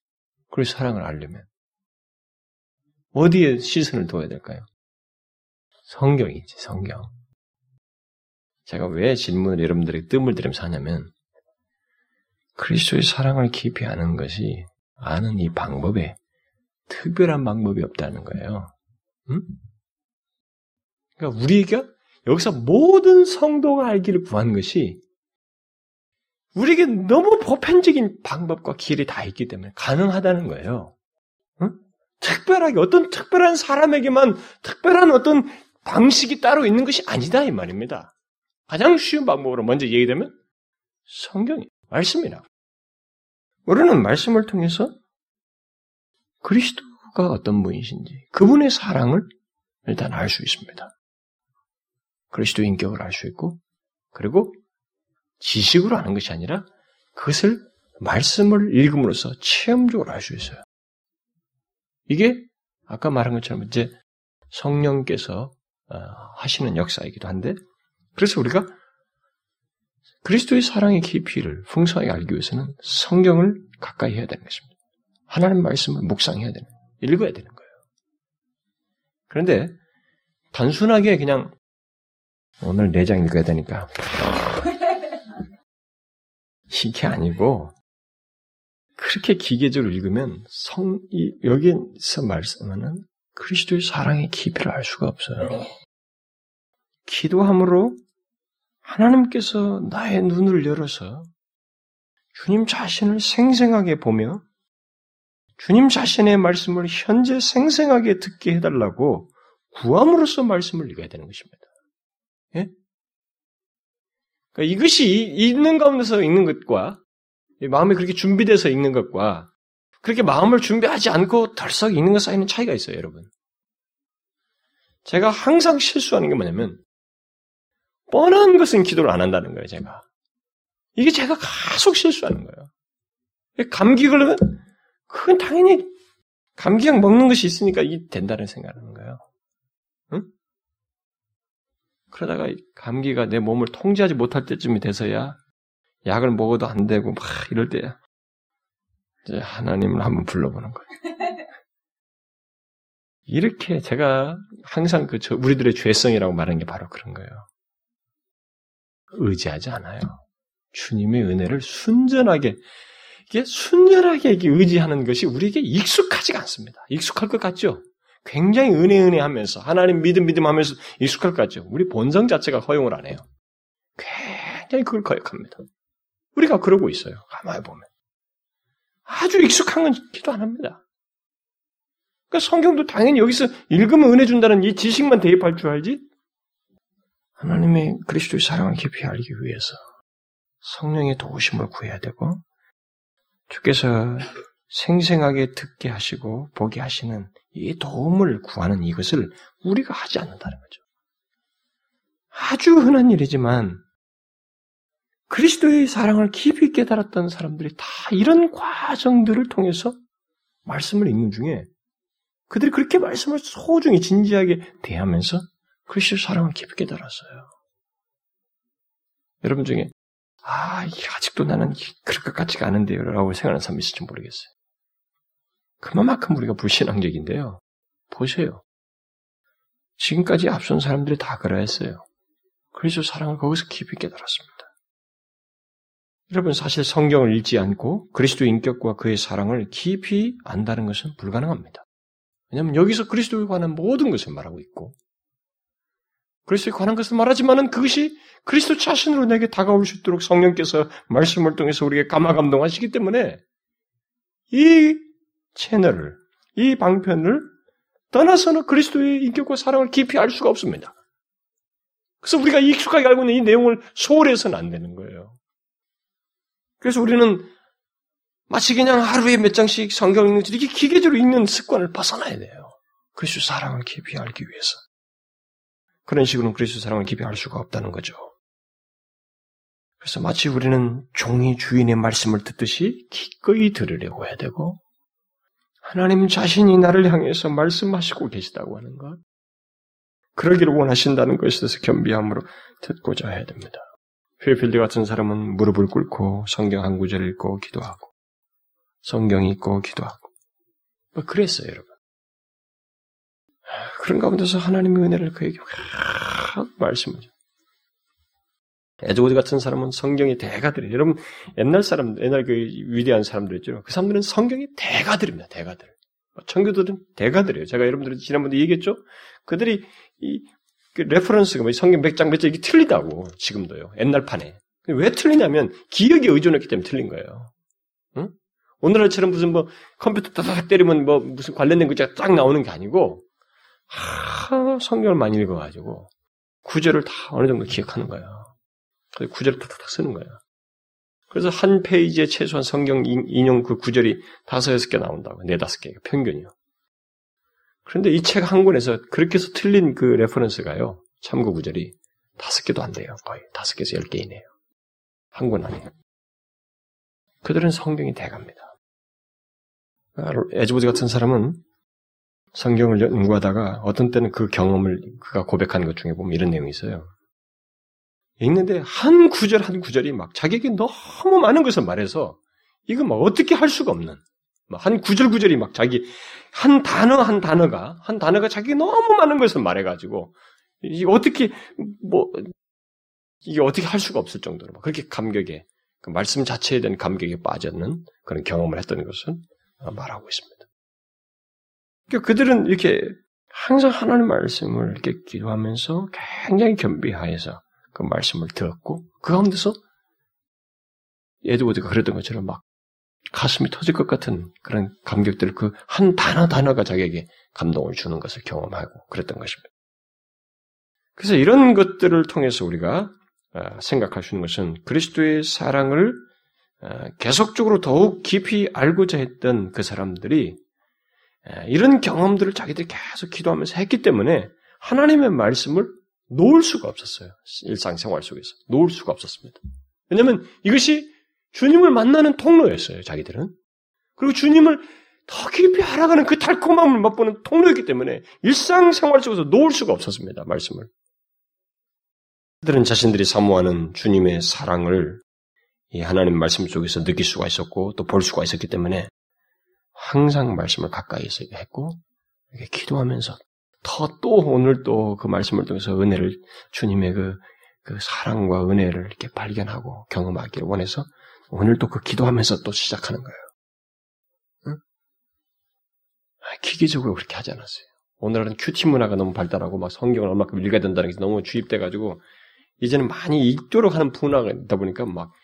그 사랑을 알려면 어디에 시선을 둬야 될까요? 성경이지, 성경. 제가 왜 질문을 여러분들에게 뜸을 들이면서 하냐면, 그리스도의 사랑을 깊이 아는 것이 아는 이 방법에 특별한 방법이 없다는 거예요. 응? 그러니까 우리가 여기서 모든 성도가 알기를 구한 것이 우리에게 너무 보편적인 방법과 길이 다 있기 때문에 가능하다는 거예요. 응? 특별하게 어떤 특별한 사람에게만 특별한 어떤 방식이 따로 있는 것이 아니다 이 말입니다. 가장 쉬운 방법으로 먼저 얘기되면 성경이 말씀이라. 우리는 말씀을 통해서 그리스도가 어떤 분이신지 그분의 사랑을 일단 알 수 있습니다. 그리스도 인격을 알 수 있고 그리고 지식으로 아는 것이 아니라 그것을 말씀을 읽음으로써 체험적으로 알 수 있어요. 이게 아까 말한 것처럼 이제 성령께서 어, 하시는 역사이기도 한데 그래서 우리가 그리스도의 사랑의 깊이를 풍성하게 알기 위해서는 성경을 가까이 해야 되는 것입니다. 하나님 말씀을 묵상해야 되는, 읽어야 되는 거예요. 그런데 단순하게 그냥 오늘 네 장 읽어야 되니까 이게 아니고 그렇게 기계적으로 읽으면 성, 이, 여기서 말씀하는 그리스도의 사랑의 깊이를 알 수가 없어요. 기도함으로 하나님께서 나의 눈을 열어서 주님 자신을 생생하게 보며 주님 자신의 말씀을 현재 생생하게 듣게 해달라고 구함으로써 말씀을 읽어야 되는 것입니다. 예? 그러니까 이것이 있는 가운데서 읽는 것과 마음이 그렇게 준비돼서 읽는 것과 그렇게 마음을 준비하지 않고 덜썩 읽는 것 사이는 차이가 있어요, 여러분. 제가 항상 실수하는 게 뭐냐면 뻔한 것은 기도를 안 한다는 거예요, 제가. 이게 제가 계속 실수하는 거예요. 감기 걸리면 그건 당연히 감기약 먹는 것이 있으니까 이게 된다는 생각하는 거예요. 응? 그러다가 감기가 내 몸을 통제하지 못할 때쯤이 돼서야 약을 먹어도 안 되고 막 이럴 때야 이제 하나님을 한번 불러보는 거예요. 이렇게 제가 항상 그 우리들의 죄성이라고 말하는 게 바로 그런 거예요. 의지하지 않아요. 주님의 은혜를 순전하게 이게 순전하게 의지하는 것이 우리에게 익숙하지가 않습니다. 익숙할 것 같죠? 굉장히 은혜 은혜 하면서 하나님 믿음 믿음 하면서 익숙할 것 같죠? 우리 본성 자체가 허용을 안 해요. 굉장히 그걸 거역합니다. 우리가 그러고 있어요. 가만히 보면. 아주 익숙한 건 기도 안 합니다. 그러니까 성경도 당연히 여기서 읽으면 은혜 준다는 이 지식만 대입할 줄 알지? 하나님의 그리스도의 사랑을 깊이 알기 위해서 성령의 도우심을 구해야 되고 주께서 생생하게 듣게 하시고 보게 하시는 이 도움을 구하는 이것을 우리가 하지 않는다는 거죠. 아주 흔한 일이지만 그리스도의 사랑을 깊이 깨달았던 사람들이 다 이런 과정들을 통해서 말씀을 읽는 중에 그들이 그렇게 말씀을 소중히 진지하게 대하면서 그리스도의 사랑을 깊이 깨달았어요. 여러분 중에 아, 아직도 나는 그럴 것 같지가 않은데요. 라고 생각하는 사람이 있을지 모르겠어요. 그만큼 우리가 불신앙적인데요. 보세요. 지금까지 앞선 사람들이 다 그러했어요. 그래서 사랑을 거기서 깊이 깨달았습니다. 여러분, 사실 성경을 읽지 않고 그리스도 인격과 그의 사랑을 깊이 안다는 것은 불가능합니다. 왜냐하면 여기서 그리스도에 관한 모든 것을 말하고 있고, 그리스도에 관한 것을 말하지만은 그것이 그리스도 자신으로 내게 다가올 수 있도록 성령께서 말씀을 통해서 우리에게 감화감동하시기 때문에 이 채널을, 이 방편을 떠나서는 그리스도의 인격과 사랑을 깊이 알 수가 없습니다. 그래서 우리가 익숙하게 알고 있는 이 내용을 소홀해서는 안 되는 거예요. 그래서 우리는 마치 그냥 하루에 몇 장씩 성경 읽는 이렇게 기계적으로 읽는 습관을 벗어나야 돼요. 그리스도 사랑을 깊이 알기 위해서. 그런 식으로는 그리스도 사랑을 알 수가 없다는 거죠. 그래서 마치 우리는 종이 주인의 말씀을 듣듯이 기꺼이 들으려고 해야 되고, 하나님 자신이 나를 향해서 말씀하시고 계시다고 하는 것, 그러기를 원하신다는 것에 대해서 겸비함으로 듣고자 해야 됩니다. 휘필드 같은 사람은 무릎을 꿇고 성경 한 구절을 읽고 기도하고, 성경 읽고 기도하고, 뭐 그랬어요, 여러분. 그런 가운데서 하나님의 은혜를 그에게 확 말씀하죠. 에드워드 같은 사람은 성경의 대가들이에요. 여러분, 옛날 사람, 옛날 그 위대한 사람들 있죠. 그 사람들은 성경의 대가들입니다. 대가들. 청교도들은 대가들이에요. 제가 여러분들 지난번에 얘기했죠? 그들이 이, 그 reference가 뭐 성경 몇 장 몇장 이게 틀리다고, 지금도요. 옛날 판에. 왜 틀리냐면, 기억에 의존했기 때문에 틀린 거예요. 응? 오늘날처럼 무슨 뭐 컴퓨터 따닥 때리면 뭐 무슨 관련된 글자가 딱 나오는 게 아니고, 하, 성경을 많이 읽어가지고, 구절을 다 어느 정도 기억하는 거예요. 구절을 탁탁 쓰는 거예요. 그래서 한 페이지에 최소한 성경 인용 그 구절이 다섯 여섯 개 나온다고. 네 다섯 개가 평균이요. 그런데 이 책 한 권에서 그렇게 해서 틀린 그 reference가요. 참고 구절이 다섯 개도 안 돼요. 거의 다섯 개에서 열 개 이네요. 한 권 안에. 그들은 성경이 대갑니다. 에즈보드 같은 사람은 성경을 연구하다가 어떤 때는 그 경험을 그가 고백하는 것 중에 보면 이런 내용이 있어요. 읽는데 한 구절 한 구절이 막 자기에게 너무 많은 것을 말해서 이거 막 어떻게 할 수가 없는 한 구절 구절이 막 자기 한 단어 한 단어가 한 단어가 자기 너무 많은 것을 말해가지고 이게 어떻게 뭐 이게 어떻게 할 수가 없을 정도로 그렇게 감격에 그 말씀 자체에 대한 감격에 빠졌는 그런 경험을 했던 것을 말하고 있습니다. 그러니까 그들은 이렇게 항상 하나님 말씀을 이렇게 기도하면서 굉장히 겸비하여서 그 말씀을 들었고 그 가운데서 에드워드가 그랬던 것처럼 막 가슴이 터질 것 같은 그런 감격들 그 한 단어 단어가 자기에게 감동을 주는 것을 경험하고 그랬던 것입니다. 그래서 이런 것들을 통해서 우리가 아, 생각할 수 있는 것은 그리스도의 사랑을 아, 계속적으로 더욱 깊이 알고자 했던 그 사람들이 아, 이런 경험들을 자기들이 계속 기도하면서 했기 때문에 하나님의 말씀을 놓을 수가 없었어요. 일상생활 속에서. 놓을 수가 없었습니다. 왜냐하면 이것이 주님을 만나는 통로였어요, 자기들은. 그리고 주님을 더 깊이 알아가는 그 달콤함을 맛보는 통로였기 때문에 일상생활 속에서 놓을 수가 없었습니다, 말씀을. 그들은 자신들이 사모하는 주님의 사랑을 이 하나님 말씀 속에서 느낄 수가 있었고 또 볼 수가 있었기 때문에 항상 말씀을 가까이서 했고 기도하면서 더 또 오늘 또 그 말씀을 통해서 은혜를 주님의 그, 그 사랑과 은혜를 이렇게 발견하고 경험하기를 원해서 오늘 또 그 기도하면서 또 시작하는 거예요. 응? 아, 기계적으로 그렇게 하지 않았어요. 오늘은 큐티 문화가 너무 발달하고 막 성경을 얼마큼 읽어야 된다는 게 너무 주입돼가지고 이제는 많이 읽도록 하는 문화가 있다 보니까 막, 큐,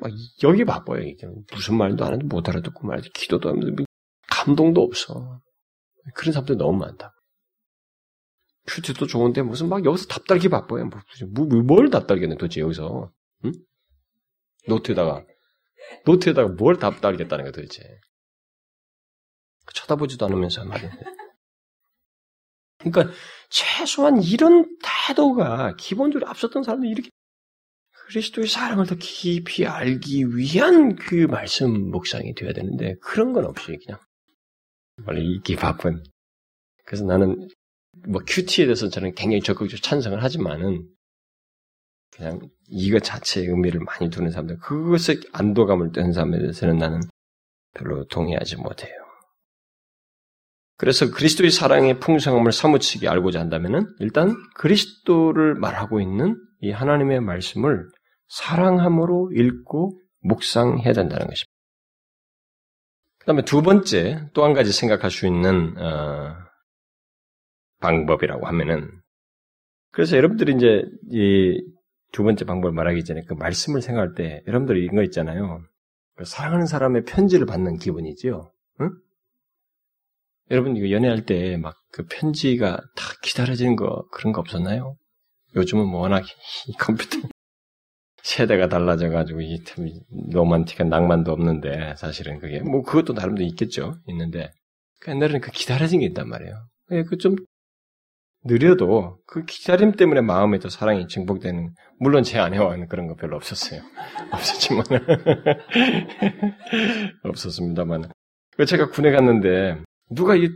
막 여기 바빠요. 이게 무슨 말도 안 하는데 못 알아듣고 말이지. 기도도 하면서 뭐 감동도 없어. 그런 사람들 너무 많다. 큐티도 좋은데 무슨 막 여기서 답달기 바빠요. 뭐, 뭐, 뭐뭘 답달겠네 도대체 여기서. 응? 노트에다가 노트에다가 뭘 답달겠다는 거야 도대체. 쳐다보지도 않으면서 말이야. 그러니까 최소한 이런 태도가 기본적으로 앞섰던 사람들이 이렇게 그리스도의 사랑을 더 깊이 알기 위한 그 말씀 묵상이 되어야 되는데 그런 건 없이 그냥 원래 읽기 바쁜. 그래서 나는 뭐 큐티에 대해서 저는 굉장히 적극적으로 찬성을 하지만은 그냥 이것 자체의 의미를 많이 두는 사람들, 그것에 안도감을 떼는 사람에 대해서는 나는 별로 동의하지 못해요. 그래서 그리스도의 사랑의 풍성함을 사무치게 알고자 한다면 일단 그리스도를 말하고 있는 이 하나님의 말씀을 사랑함으로 읽고 묵상해야 된다는 것입니다. 그 다음에 두 번째 또 한 가지 생각할 수 있는 어, 방법이라고 하면은 그래서 여러분들이 이제 이 두 번째 방법을 말하기 전에 그 말씀을 생각할 때 여러분들이 이거 있잖아요. 그 사랑하는 사람의 편지를 받는 기분이지요. 응? 여러분 이거 연애할 때 막 그 편지가 다 기다려지는 거 그런 거 없었나요? 요즘은 뭐 워낙 이 컴퓨터 세대가 달라져가지고 이 로만틱한 낭만도 없는데 사실은 그게 뭐 그것도 나름대로 있겠죠. 있는데 그 옛날에는 그 기다려진 게 있단 말이에요. 예, 그좀 느려도 그 기다림 때문에 마음에 더 사랑이 증폭되는 물론 제 아내와는 그런 거 별로 없었어요. 없었지만 없었습니다만 제가 군에 갔는데 누가 이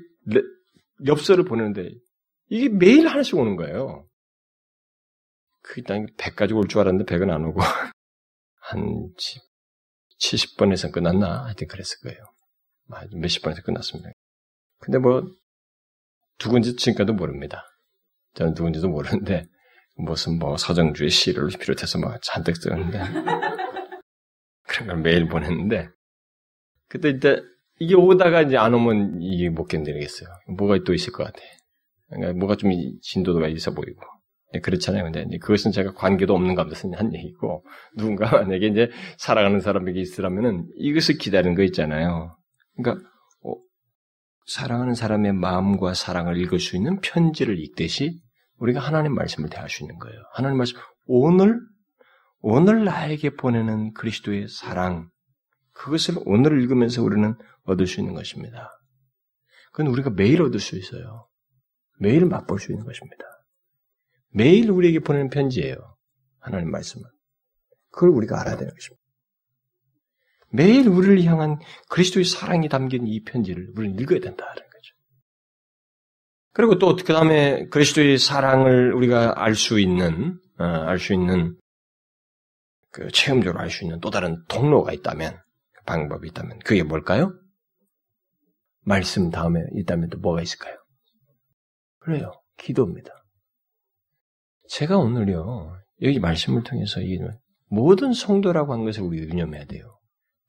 엽서를 보내는데 이게 매일 하나씩 오는 거예요. 그 일단 100 가지고 올줄 알았는데 100은 안 오고 한 70번에서 끝났나 하여튼 그랬을 거예요. 몇십 번에서 끝났습니다. 근데 뭐 누군지 지금까지도 모릅니다. 저는 누군지도 모르는데 무슨 뭐 서정주의 시를 비롯해서 막 잔뜩 쓰는데 그런 걸 매일 보냈는데 그때 이제 이게 오다가 이제 안 오면 이게 못 견디겠어요. 뭐가 또 있을 것 같아. 그러니까 뭐가 좀 진도가 있어 보이고. 네, 그렇잖아요. 근데 그것은 제가 관계도 없는 가운데서 한 얘기고, 누군가 만약에 이제 사랑하는 사람에게 있으라면은 이것을 기다리는 거 있잖아요. 그러니까, 어, 사랑하는 사람의 마음과 사랑을 읽을 수 있는 편지를 읽듯이 우리가 하나님 말씀을 대할 수 있는 거예요. 하나님 말씀, 오늘, 오늘 나에게 보내는 그리스도의 사랑, 그것을 오늘 읽으면서 우리는 얻을 수 있는 것입니다. 그건 우리가 매일 얻을 수 있어요. 매일 맛볼 수 있는 것입니다. 매일 우리에게 보내는 편지예요. 하나님 말씀은. 그걸 우리가 알아야 되는 것입니다. 매일 우리를 향한 그리스도의 사랑이 담긴 이 편지를 우리는 읽어야 된다는 거죠. 그리고 또 그 다음에 그리스도의 사랑을 우리가 알 수 있는 어, 알수 있는 그 체험적으로 알 수 있는 또 다른 통로가 있다면 방법이 있다면 그게 뭘까요? 말씀 다음에 있다면 또 뭐가 있을까요? 그래요. 기도입니다. 제가 오늘요, 여기 말씀을 통해서 이 모든 성도라고 한 것을 우리가 유념해야 돼요.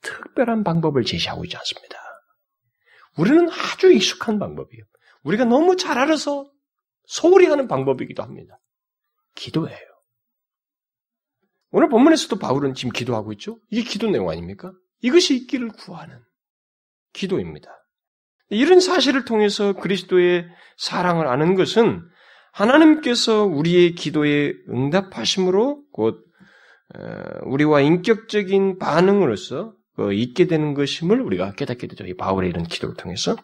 특별한 방법을 제시하고 있지 않습니다. 우리는 아주 익숙한 방법이에요. 우리가 너무 잘 알아서 소홀히 하는 방법이기도 합니다. 기도예요. 오늘 본문에서도 바울은 지금 기도하고 있죠? 이게 기도 내용 아닙니까? 이것이 있기를 구하는 기도입니다. 이런 사실을 통해서 그리스도의 사랑을 아는 것은 하나님께서 우리의 기도에 응답하심으로 곧 우리와 인격적인 반응으로서 그 있게 되는 것임을 우리가 깨닫게 되죠. 이 바울의 이런 기도를 통해서.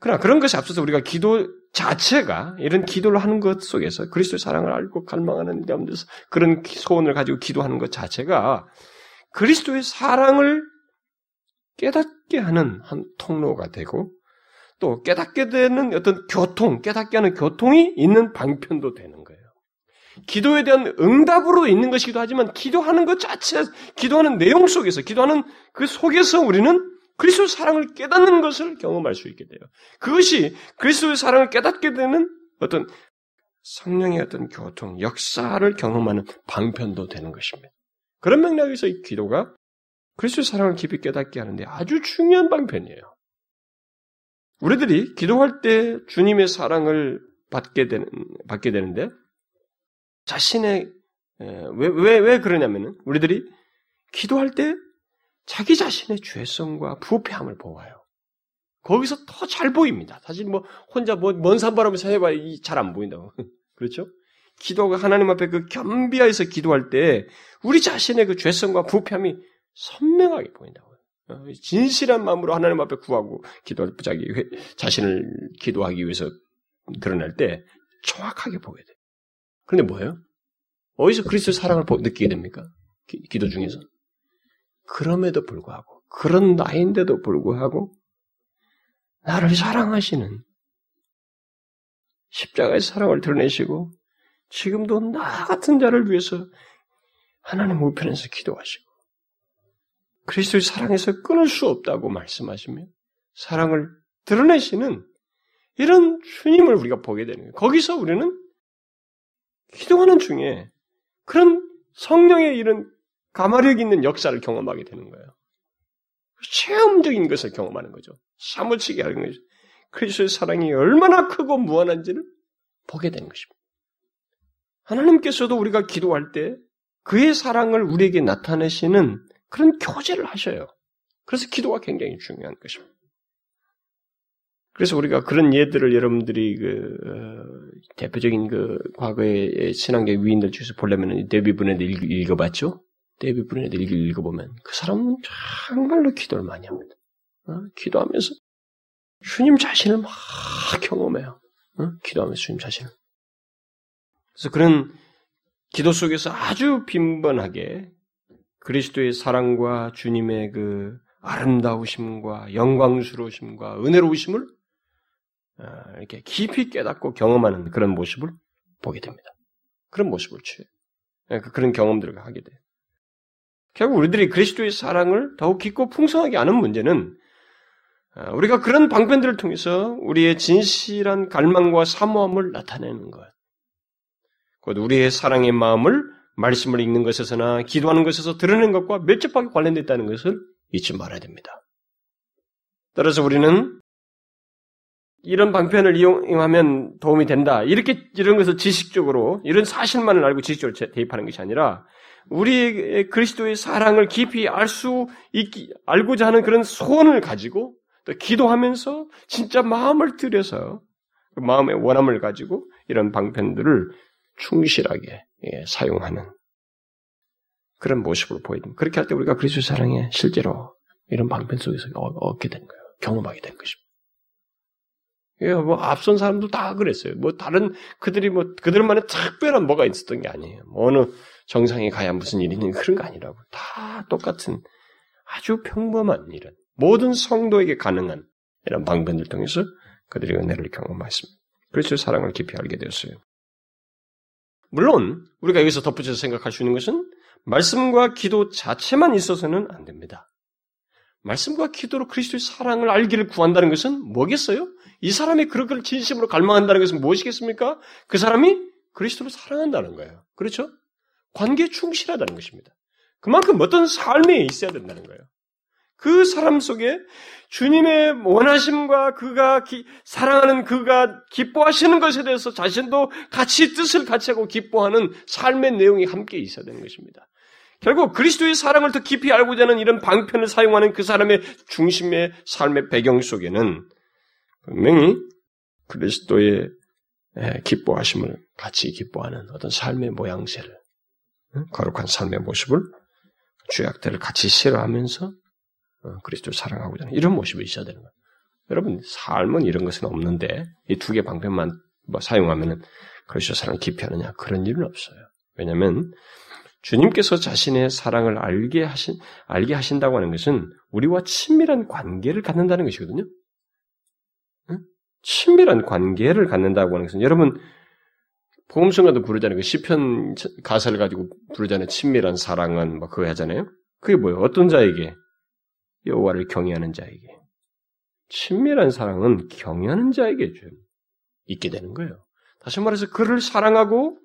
그러나 그런 것이 앞서서 우리가 기도 자체가 이런 기도를 하는 것 속에서 그리스도의 사랑을 알고 갈망하는 가운데서 그런 소원을 가지고 기도하는 것 자체가 그리스도의 사랑을 깨닫게 하는 한 통로가 되고 또 깨닫게 되는 어떤 교통, 깨닫게 하는 교통이 있는 방편도 되는 거예요. 기도에 대한 응답으로 있는 것이기도 하지만 기도하는 것 자체, 기도하는 내용 속에서, 기도하는 그 속에서 우리는 그리스도의 사랑을 깨닫는 것을 경험할 수 있게 돼요. 그것이 그리스도의 사랑을 깨닫게 되는 어떤 성령의 어떤 교통, 역사를 경험하는 방편도 되는 것입니다. 그런 맥락에서 이 기도가 그리스도의 사랑을 깊이 깨닫게 하는데 아주 중요한 방편이에요. 우리들이 기도할 때 주님의 사랑을 받게 되는, 받게 되는데, 자신의, 왜, 왜, 왜 그러냐면은, 우리들이 기도할 때 자기 자신의 죄성과 부패함을 보아요. 거기서 더 잘 보입니다. 사실 뭐, 혼자 뭐, 먼 산바람에서 해봐야 잘 안 보인다고. 그렇죠? 기도가 하나님 앞에 그 겸비하여서 기도할 때, 우리 자신의 그 죄성과 부패함이 선명하게 보인다고. 어, 진실한 마음으로 하나님 앞에 구하고 기도할 자기 자신을 기도하기 위해서 드러날 때 정확하게 보게 돼. 그런데 뭐예요? 어디서 그리스도의 사랑을 느끼게 됩니까? 기, 도 중에서. 그럼에도 불구하고 그런 나인데도 불구하고 나를 사랑하시는 십자가의 사랑을 드러내시고 지금도 나 같은 자를 위해서 하나님 우편에서 기도하시고 그리스도의 사랑에서 끊을 수 없다고 말씀하시며 사랑을 드러내시는 이런 주님을 우리가 보게 되는 거예요. 거기서 우리는 기도하는 중에 그런 성령의 이런 가마력 있는 역사를 경험하게 되는 거예요. 체험적인 것을 경험하는 거죠. 사무치게 하는 거죠. 그리스도의 사랑이 얼마나 크고 무한한지를 보게 되는 것입니다. 하나님께서도 우리가 기도할 때 그의 사랑을 우리에게 나타내시는 그런 교제를 하셔요. 그래서 기도가 굉장히 중요한 것입니다. 그래서 우리가 그런 예들을 여러분들이 그 어, 대표적인 그 과거의 신앙계 위인들 중에서 보려면 데비 분에들 읽어봤죠. 데비 분에들 읽어보면 그 사람은 정말로 기도를 많이 합니다. 어? 기도하면서 주님 자신을 막 경험해요. 어? 기도하면서 주님 자신을. 그래서 그런 기도 속에서 아주 빈번하게 그리스도의 사랑과 주님의 그 아름다우심과 영광스러우심과 은혜로우심을 어, 이렇게 깊이 깨닫고 경험하는 그런 모습을 보게 됩니다. 그런 모습을 취해. 예, 그, 그런 경험들을 하게 돼요. 결국 우리들이 그리스도의 사랑을 더욱 깊고 풍성하게 아는 문제는 어, 우리가 그런 방편들을 통해서 우리의 진실한 갈망과 사모함을 나타내는 것. 곧 우리의 사랑의 마음을 말씀을 읽는 것에서나 기도하는 것에서 드러내는 것과 밀접하게 관련되어 있다는 것을 잊지 말아야 됩니다. 따라서 우리는 이런 방편을 이용하면 도움이 된다. 이렇게 이런 것을 지식적으로 이런 사실만을 알고 지식적으로 대입하는 것이 아니라 우리 그리스도의 사랑을 깊이 알 수 있기 알고자 하는 그런 소원을 가지고 또 기도하면서 진짜 마음을 들여서 그 마음의 원함을 가지고 이런 방편들을 충실하게 예, 사용하는 그런 모습을 보입니다. 그렇게 할 때 우리가 그리스도 사랑에 실제로 이런 방편 속에서 얻게 된 거예요. 경험하게 된 것입니다. 예, 뭐 앞선 사람도 다 그랬어요. 뭐 다른 그들이 뭐 그들만의 특별한 뭐가 있었던 게 아니에요. 뭐 어느 정상에 가야 무슨 일이 있는 그런 거 아니라고 다 똑같은 아주 평범한 일은 모든 성도에게 가능한 이런 방편들 통해서 그들이 은혜를 경험했습니다. 그래서 사랑을 깊이 알게 되었어요. 물론 우리가 여기서 덧붙여서 생각할 수 있는 것은 말씀과 기도 자체만 있어서는 안 됩니다. 말씀과 기도로 그리스도의 사랑을 알기를 구한다는 것은 뭐겠어요? 이 사람이 그렇게 진심으로 갈망한다는 것은 무엇이겠습니까? 그 사람이 그리스도를 사랑한다는 거예요. 그렇죠? 관계에 충실하다는 것입니다. 그만큼 어떤 삶에 있어야 된다는 거예요. 그 사람 속에 주님의 원하심과 그가 기, 사랑하는 그가 기뻐하시는 것에 대해서 자신도 같이 뜻을 같이 하고 기뻐하는 삶의 내용이 함께 있어야 되는 것입니다. 결국 그리스도의 사랑을 더 깊이 알고자 하는 이런 방편을 사용하는 그 사람의 중심의 삶의 배경 속에는 분명히 그리스도의 기뻐하심을 같이 기뻐하는 어떤 삶의 모양새를 거룩한 삶의 모습을 죄악들을 같이 싫어하면서 어, 그리스도를 사랑하고자 하는 이런 모습이 있어야 되는 거예요. 여러분 삶은 이런 것은 없는데 이 두 개 방편만 뭐 사용하면은 그리스도 사랑 깊이 하느냐 그런 일은 없어요. 왜냐하면 주님께서 자신의 사랑을 알게 하신 알게 하신다고 하는 것은 우리와 친밀한 관계를 갖는다는 것이거든요. 친밀한 관계를 갖는다고 하는 것은 여러분 복음성가도 부르잖아요. 그 시편 가사를 가지고 부르잖아요. 친밀한 사랑은 뭐 그거 하잖아요. 그게 뭐예요? 어떤 자에게 여호와를 경외하는 자에게 친밀한 사랑은 경외하는 자에게 좀 있게 되는 거예요. 다시 말해서 그를 사랑하고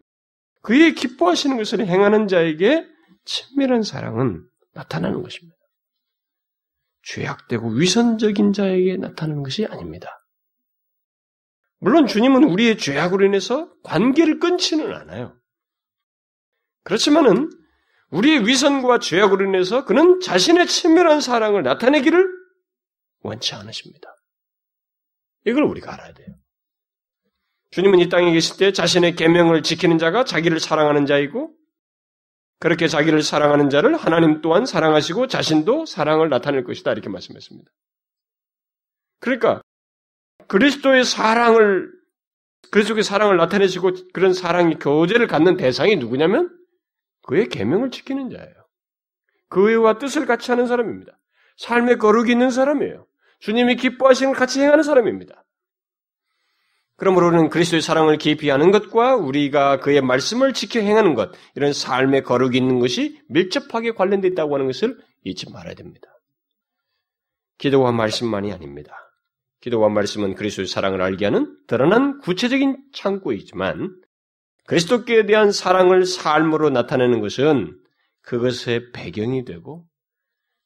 그의 기뻐하시는 것을 행하는 자에게 친밀한 사랑은 나타나는 것입니다. 죄악되고 위선적인 자에게 나타나는 것이 아닙니다. 물론 주님은 우리의 죄악으로 인해서 관계를 끊지는 않아요. 그렇지만은 우리의 위선과 죄악으로 인해서 그는 자신의 친밀한 사랑을 나타내기를 원치 않으십니다. 이걸 우리가 알아야 돼요. 주님은 이 땅에 계실 때 자신의 계명을 지키는 자가 자기를 사랑하는 자이고 그렇게 자기를 사랑하는 자를 하나님 또한 사랑하시고 자신도 사랑을 나타낼 것이다 이렇게 말씀했습니다. 그러니까 그리스도의 사랑을 그리스도의 사랑을 나타내시고 그런 사랑이 교제를 갖는 대상이 누구냐면 그의 계명을 지키는 자예요. 그 의와 뜻을 같이 하는 사람입니다. 삶의 거룩이 있는 사람이에요. 주님이 기뻐하시는 걸 같이 행하는 사람입니다. 그러므로 우리는 그리스도의 사랑을 깊이 하는 것과 우리가 그의 말씀을 지켜 행하는 것, 이런 삶의 거룩이 있는 것이 밀접하게 관련되어 있다고 하는 것을 잊지 말아야 됩니다. 기도와 말씀만이 아닙니다. 기도와 말씀은 그리스도의 사랑을 알게 하는 드러난 구체적인 창구이지만 그리스도께 대한 사랑을 삶으로 나타내는 것은 그것의 배경이 되고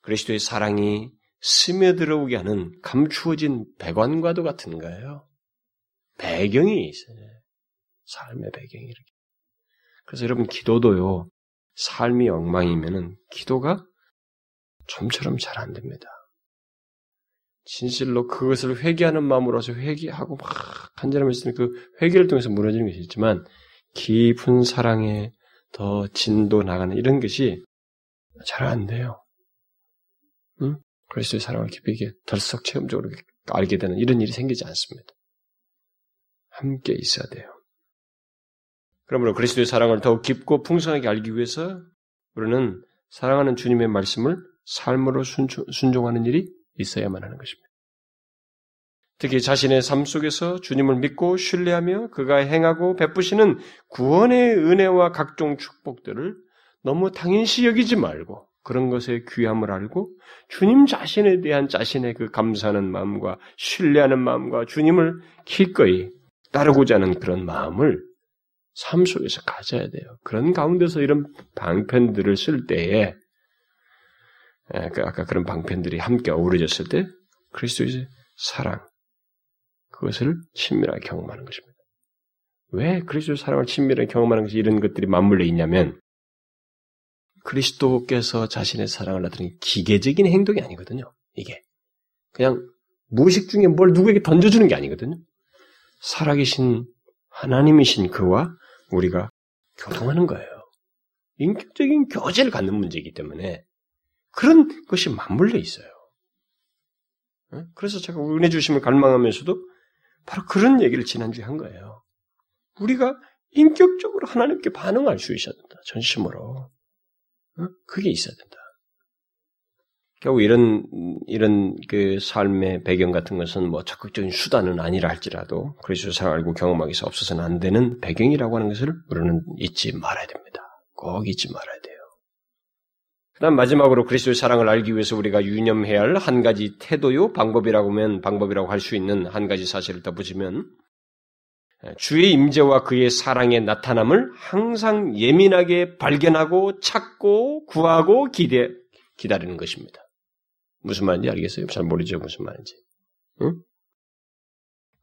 그리스도의 사랑이 스며들어오게 하는 감추어진 배관과도 같은 거예요. 배경이 있어요. 삶의 배경이 이렇게. 그래서 여러분 기도도요. 삶이 엉망이면은 기도가 좀처럼 잘 안 됩니다. 진실로 그것을 회개하는 마음으로서 회개하고 막 간절하면서 그 회개를 통해서 무너지는 것이 있지만 깊은 사랑에 더 진도 나가는 이런 것이 잘 안 돼요. 응? 그리스도의 사랑을 깊이 게 덜썩 체험적으로 알게 되는 이런 일이 생기지 않습니다. 함께 있어야 돼요. 그러므로 그리스도의 사랑을 더욱 깊고 풍성하게 알기 위해서 우리는 사랑하는 주님의 말씀을 삶으로 순종하는 일이 있어야만 하는 것입니다. 특히 자신의 삶 속에서 주님을 믿고 신뢰하며 그가 행하고 베푸시는 구원의 은혜와 각종 축복들을 너무 당연시 여기지 말고 그런 것의 귀함을 알고 주님 자신에 대한 자신의 그 감사하는 마음과 신뢰하는 마음과 주님을 기꺼이 따르고자 하는 그런 마음을 삶 속에서 가져야 돼요. 그런 가운데서 이런 방편들을 쓸 때에 그 아까 그런 방편들이 함께 어우러졌을 때 그리스도의 사랑 그것을 친밀하게 경험하는 것입니다. 왜 그리스도의 사랑을 친밀하게 경험하는 것이 이런 것들이 맞물려 있냐면 그리스도께서 자신의 사랑을 나타내는 기계적인 행동이 아니거든요. 이게 그냥 무의식 중에 뭘 누구에게 던져주는 게 아니거든요. 살아계신 하나님이신 그와 우리가 교통하는 거예요. 인격적인 교제를 갖는 문제이기 때문에 그런 것이 맞물려 있어요. 그래서 제가 은혜 주심을 갈망하면서도 바로 그런 얘기를 지난주에 한 거예요. 우리가 인격적으로 하나님께 반응할 수 있어야 된다. 전심으로. 그게 있어야 된다. 결국 이런 이런 그 삶의 배경 같은 것은 뭐 적극적인 수단은 아니라 할지라도 그리스도 잘 알고 경험하기 위해서 없어서는 안 되는 배경이라고 하는 것을 우리는 잊지 말아야 됩니다. 꼭 잊지 말아야 돼요. 그다음 마지막으로 그리스도의 사랑을 알기 위해서 우리가 유념해야 할 한 가지 태도요 방법이라고 하면 방법이라고 할 수 있는 한 가지 사실을 덧붙이면 주의 임재와 그의 사랑의 나타남을 항상 예민하게 발견하고 찾고 구하고 기대 기다리는 것입니다. 무슨 말인지 알겠어요? 잘 모르죠, 무슨 말인지. 응?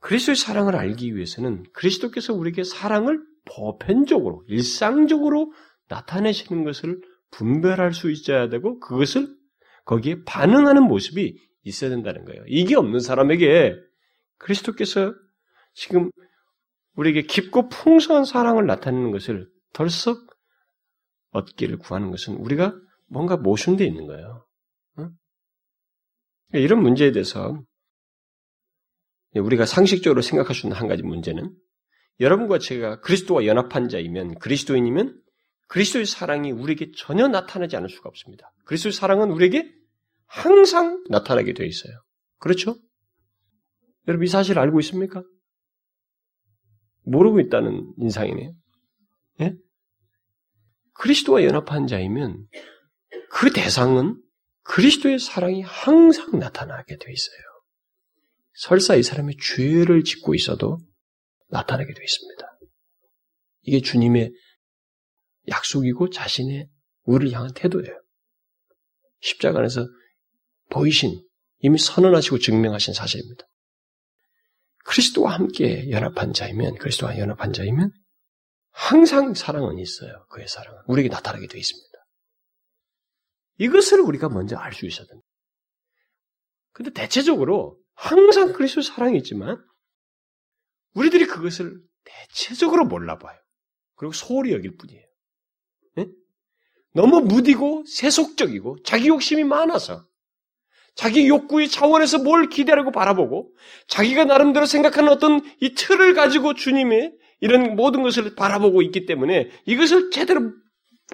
그리스도의 사랑을 알기 위해서는 그리스도께서 우리에게 사랑을 보편적으로, 일상적으로 나타내시는 것을 분별할 수 있어야 되고, 그것을 거기에 반응하는 모습이 있어야 된다는 거예요. 이게 없는 사람에게 그리스도께서 지금 우리에게 깊고 풍성한 사랑을 나타내는 것을 덜썩 얻기를 구하는 것은 우리가 뭔가 모순되어 있는 거예요. 이런 문제에 대해서 우리가 상식적으로 생각할 수 있는 한 가지 문제는 여러분과 제가 그리스도와 연합한 자이면 그리스도인이면 그리스도의 사랑이 우리에게 전혀 나타나지 않을 수가 없습니다. 그리스도의 사랑은 우리에게 항상 나타나게 되어 있어요. 그렇죠? 여러분 이 사실 알고 있습니까? 모르고 있다는 인상이네요. 예? 그리스도와 연합한 자이면 그 대상은 그리스도의 사랑이 항상 나타나게 돼 있어요. 설사 이 사람이 죄를 짓고 있어도 나타나게 돼 있습니다. 이게 주님의 약속이고 자신의 우리를 향한 태도예요. 십자가 안에서 보이신 이미 선언하시고 증명하신 사실입니다. 그리스도와 함께 연합한 자이면 그리스도와 연합한 자이면 항상 사랑은 있어요. 그의 사랑은 우리에게 나타나게 되어 있습니다. 이것을 우리가 먼저 알 수 있어야 됩니다. 근데 대체적으로 항상 그리스도 사랑이 있지만 우리들이 그것을 대체적으로 몰라봐요. 그리고 소홀히 여길 뿐이에요. 네? 너무 무디고 세속적이고 자기 욕심이 많아서 자기 욕구의 차원에서 뭘 기대하고 바라보고 자기가 나름대로 생각하는 어떤 이 틀을 가지고 주님의 이런 모든 것을 바라보고 있기 때문에 이것을 제대로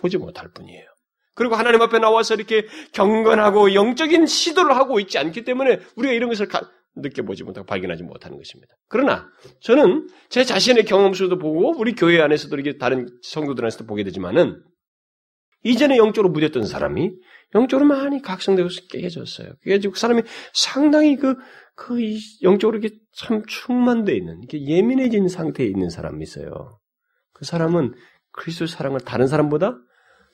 보지 못할 뿐이에요. 그리고 하나님 앞에 나와서 이렇게 경건하고 영적인 시도를 하고 있지 않기 때문에 우리가 이런 것을 느껴보지 못하고 발견하지 못하는 것입니다. 그러나 저는 제 자신의 경험 속에도 보고 우리 교회 안에서도 이렇게 다른 성도들 안에서도 보게 되지만은 이전에 영적으로 무뎠던 사람이 영적으로 많이 각성되고 깨져졌어요. 그래가지고 그 사람이 상당히 그, 그 영적으로 이렇게 참 충만되어 있는, 이렇게 예민해진 상태에 있는 사람이 있어요. 그 사람은 그리스도 사랑을 다른 사람보다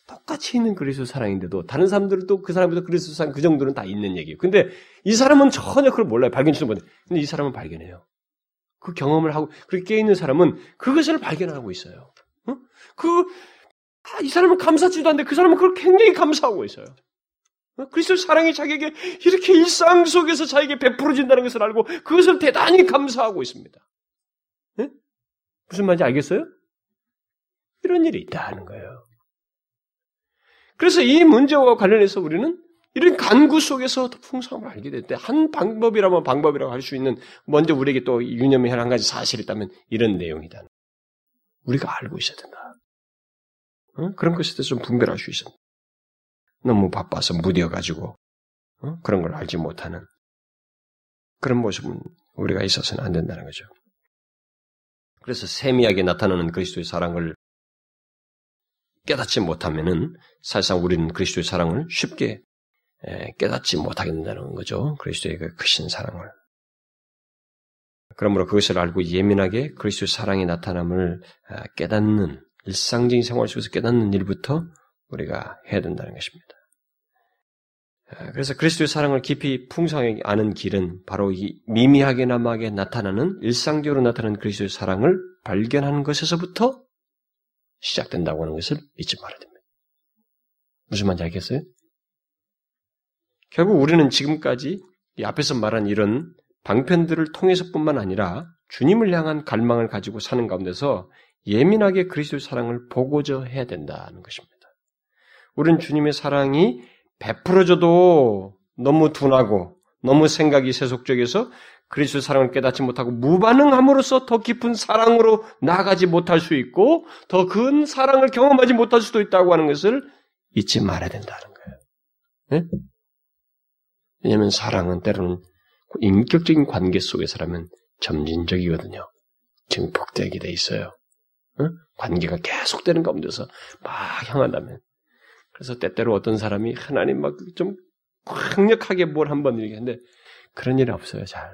똑같이 있는 그리스도 사랑인데도 다른 사람들은 또 그 사람보다 그리스도 사랑 그 정도는 다 있는 얘기예요. 근데 이 사람은 전혀 그걸 몰라요. 발견치도 못해. 근데 이 사람은 발견해요. 그 경험을 하고 그렇게 깨 있는 사람은 그것을 발견하고 있어요. 어? 그, 아, 이 사람은 감사지도 않는데 그 사람은 그걸 굉장히 감사하고 있어요. 어? 그리스도 사랑이 자기에게 이렇게 일상 속에서 자기에게 베풀어진다는 것을 알고 그것을 대단히 감사하고 있습니다. 네? 무슨 말인지 알겠어요? 이런 일이 있다는 거예요. 그래서 이 문제와 관련해서 우리는 이런 간구 속에서 더 풍성함을 알게 될 때 한 방법이라면 방법이라고 할 수 있는 먼저 우리에게 또 유념해야 할 한 가지 사실이 있다면 이런 내용이다. 우리가 알고 있어야 된다. 어? 그런 것에 대해서 좀 분별할 수 있어. 너무 바빠서 무뎌가지고 어? 그런 걸 알지 못하는 그런 모습은 우리가 있어서는 안 된다는 거죠. 그래서 세미하게 나타나는 그리스도의 사랑을 깨닫지 못하면은 사실상 우리는 그리스도의 사랑을 쉽게 깨닫지 못하게 된다는 거죠. 그리스도의 그 크신 사랑을. 그러므로 그것을 알고 예민하게 그리스도의 사랑이 나타남을 아, 깨닫는 일상적인 생활 속에서 깨닫는 일부터 우리가 해야 된다는 것입니다. 아, 그래서 그리스도의 사랑을 깊이 풍성하게 아는 길은 바로 이 미미하게나마게 나타나는 일상적으로 나타나는 그리스도의 사랑을 발견하는 것에서부터 시작된다고 하는 것을 잊지 말아야 됩니다. 무슨 말인지 알겠어요? 결국 우리는 지금까지 이 앞에서 말한 이런 방편들을 통해서뿐만 아니라 주님을 향한 갈망을 가지고 사는 가운데서 예민하게 그리스도의 사랑을 보고자 해야 된다는 것입니다. 우리는 주님의 사랑이 베풀어져도 너무 둔하고 너무 생각이 세속적이어서 그리스도의 사랑을 깨닫지 못하고 무반응함으로써 더 깊은 사랑으로 나가지 못할 수 있고 더 큰 사랑을 경험하지 못할 수도 있다고 하는 것을 잊지 말아야 된다는 거예요. 네? 왜냐하면 사랑은 때로는 인격적인 관계 속에서라면 점진적이거든요. 증폭되게 돼 있어요. 응? 관계가 계속되는 가운데서 막 향한다면. 그래서 때때로 어떤 사람이 하나님 막 좀 강력하게 뭘 한번 얘기하는데 그런 일은 없어요, 잘.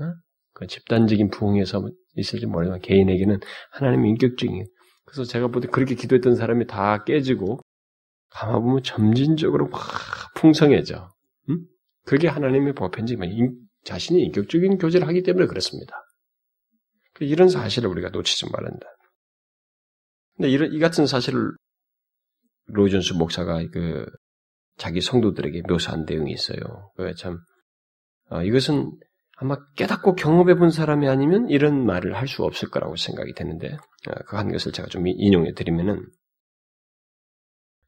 응? 그 집단적인 부흥에서 있을지 모르지만 개인에게는 하나님의 인격적인 그래서 제가 볼 때 그렇게 기도했던 사람이 다 깨지고 가만 보면 점진적으로 막 풍성해져. 응? 그게 하나님의 보편적인 자신이 인격적인 교제를 하기 때문에 그렇습니다. 그 이런 사실을 우리가 놓치지 말한다. 근데 이런 이 같은 사실을 로이존스 목사가 그 자기 성도들에게 묘사한 내용이 있어요. 참 어, 이것은 아마 깨닫고 경험해 본 사람이 아니면 이런 말을 할 수 없을 거라고 생각이 되는데 어, 그한 것을 제가 좀 인용해 드리면은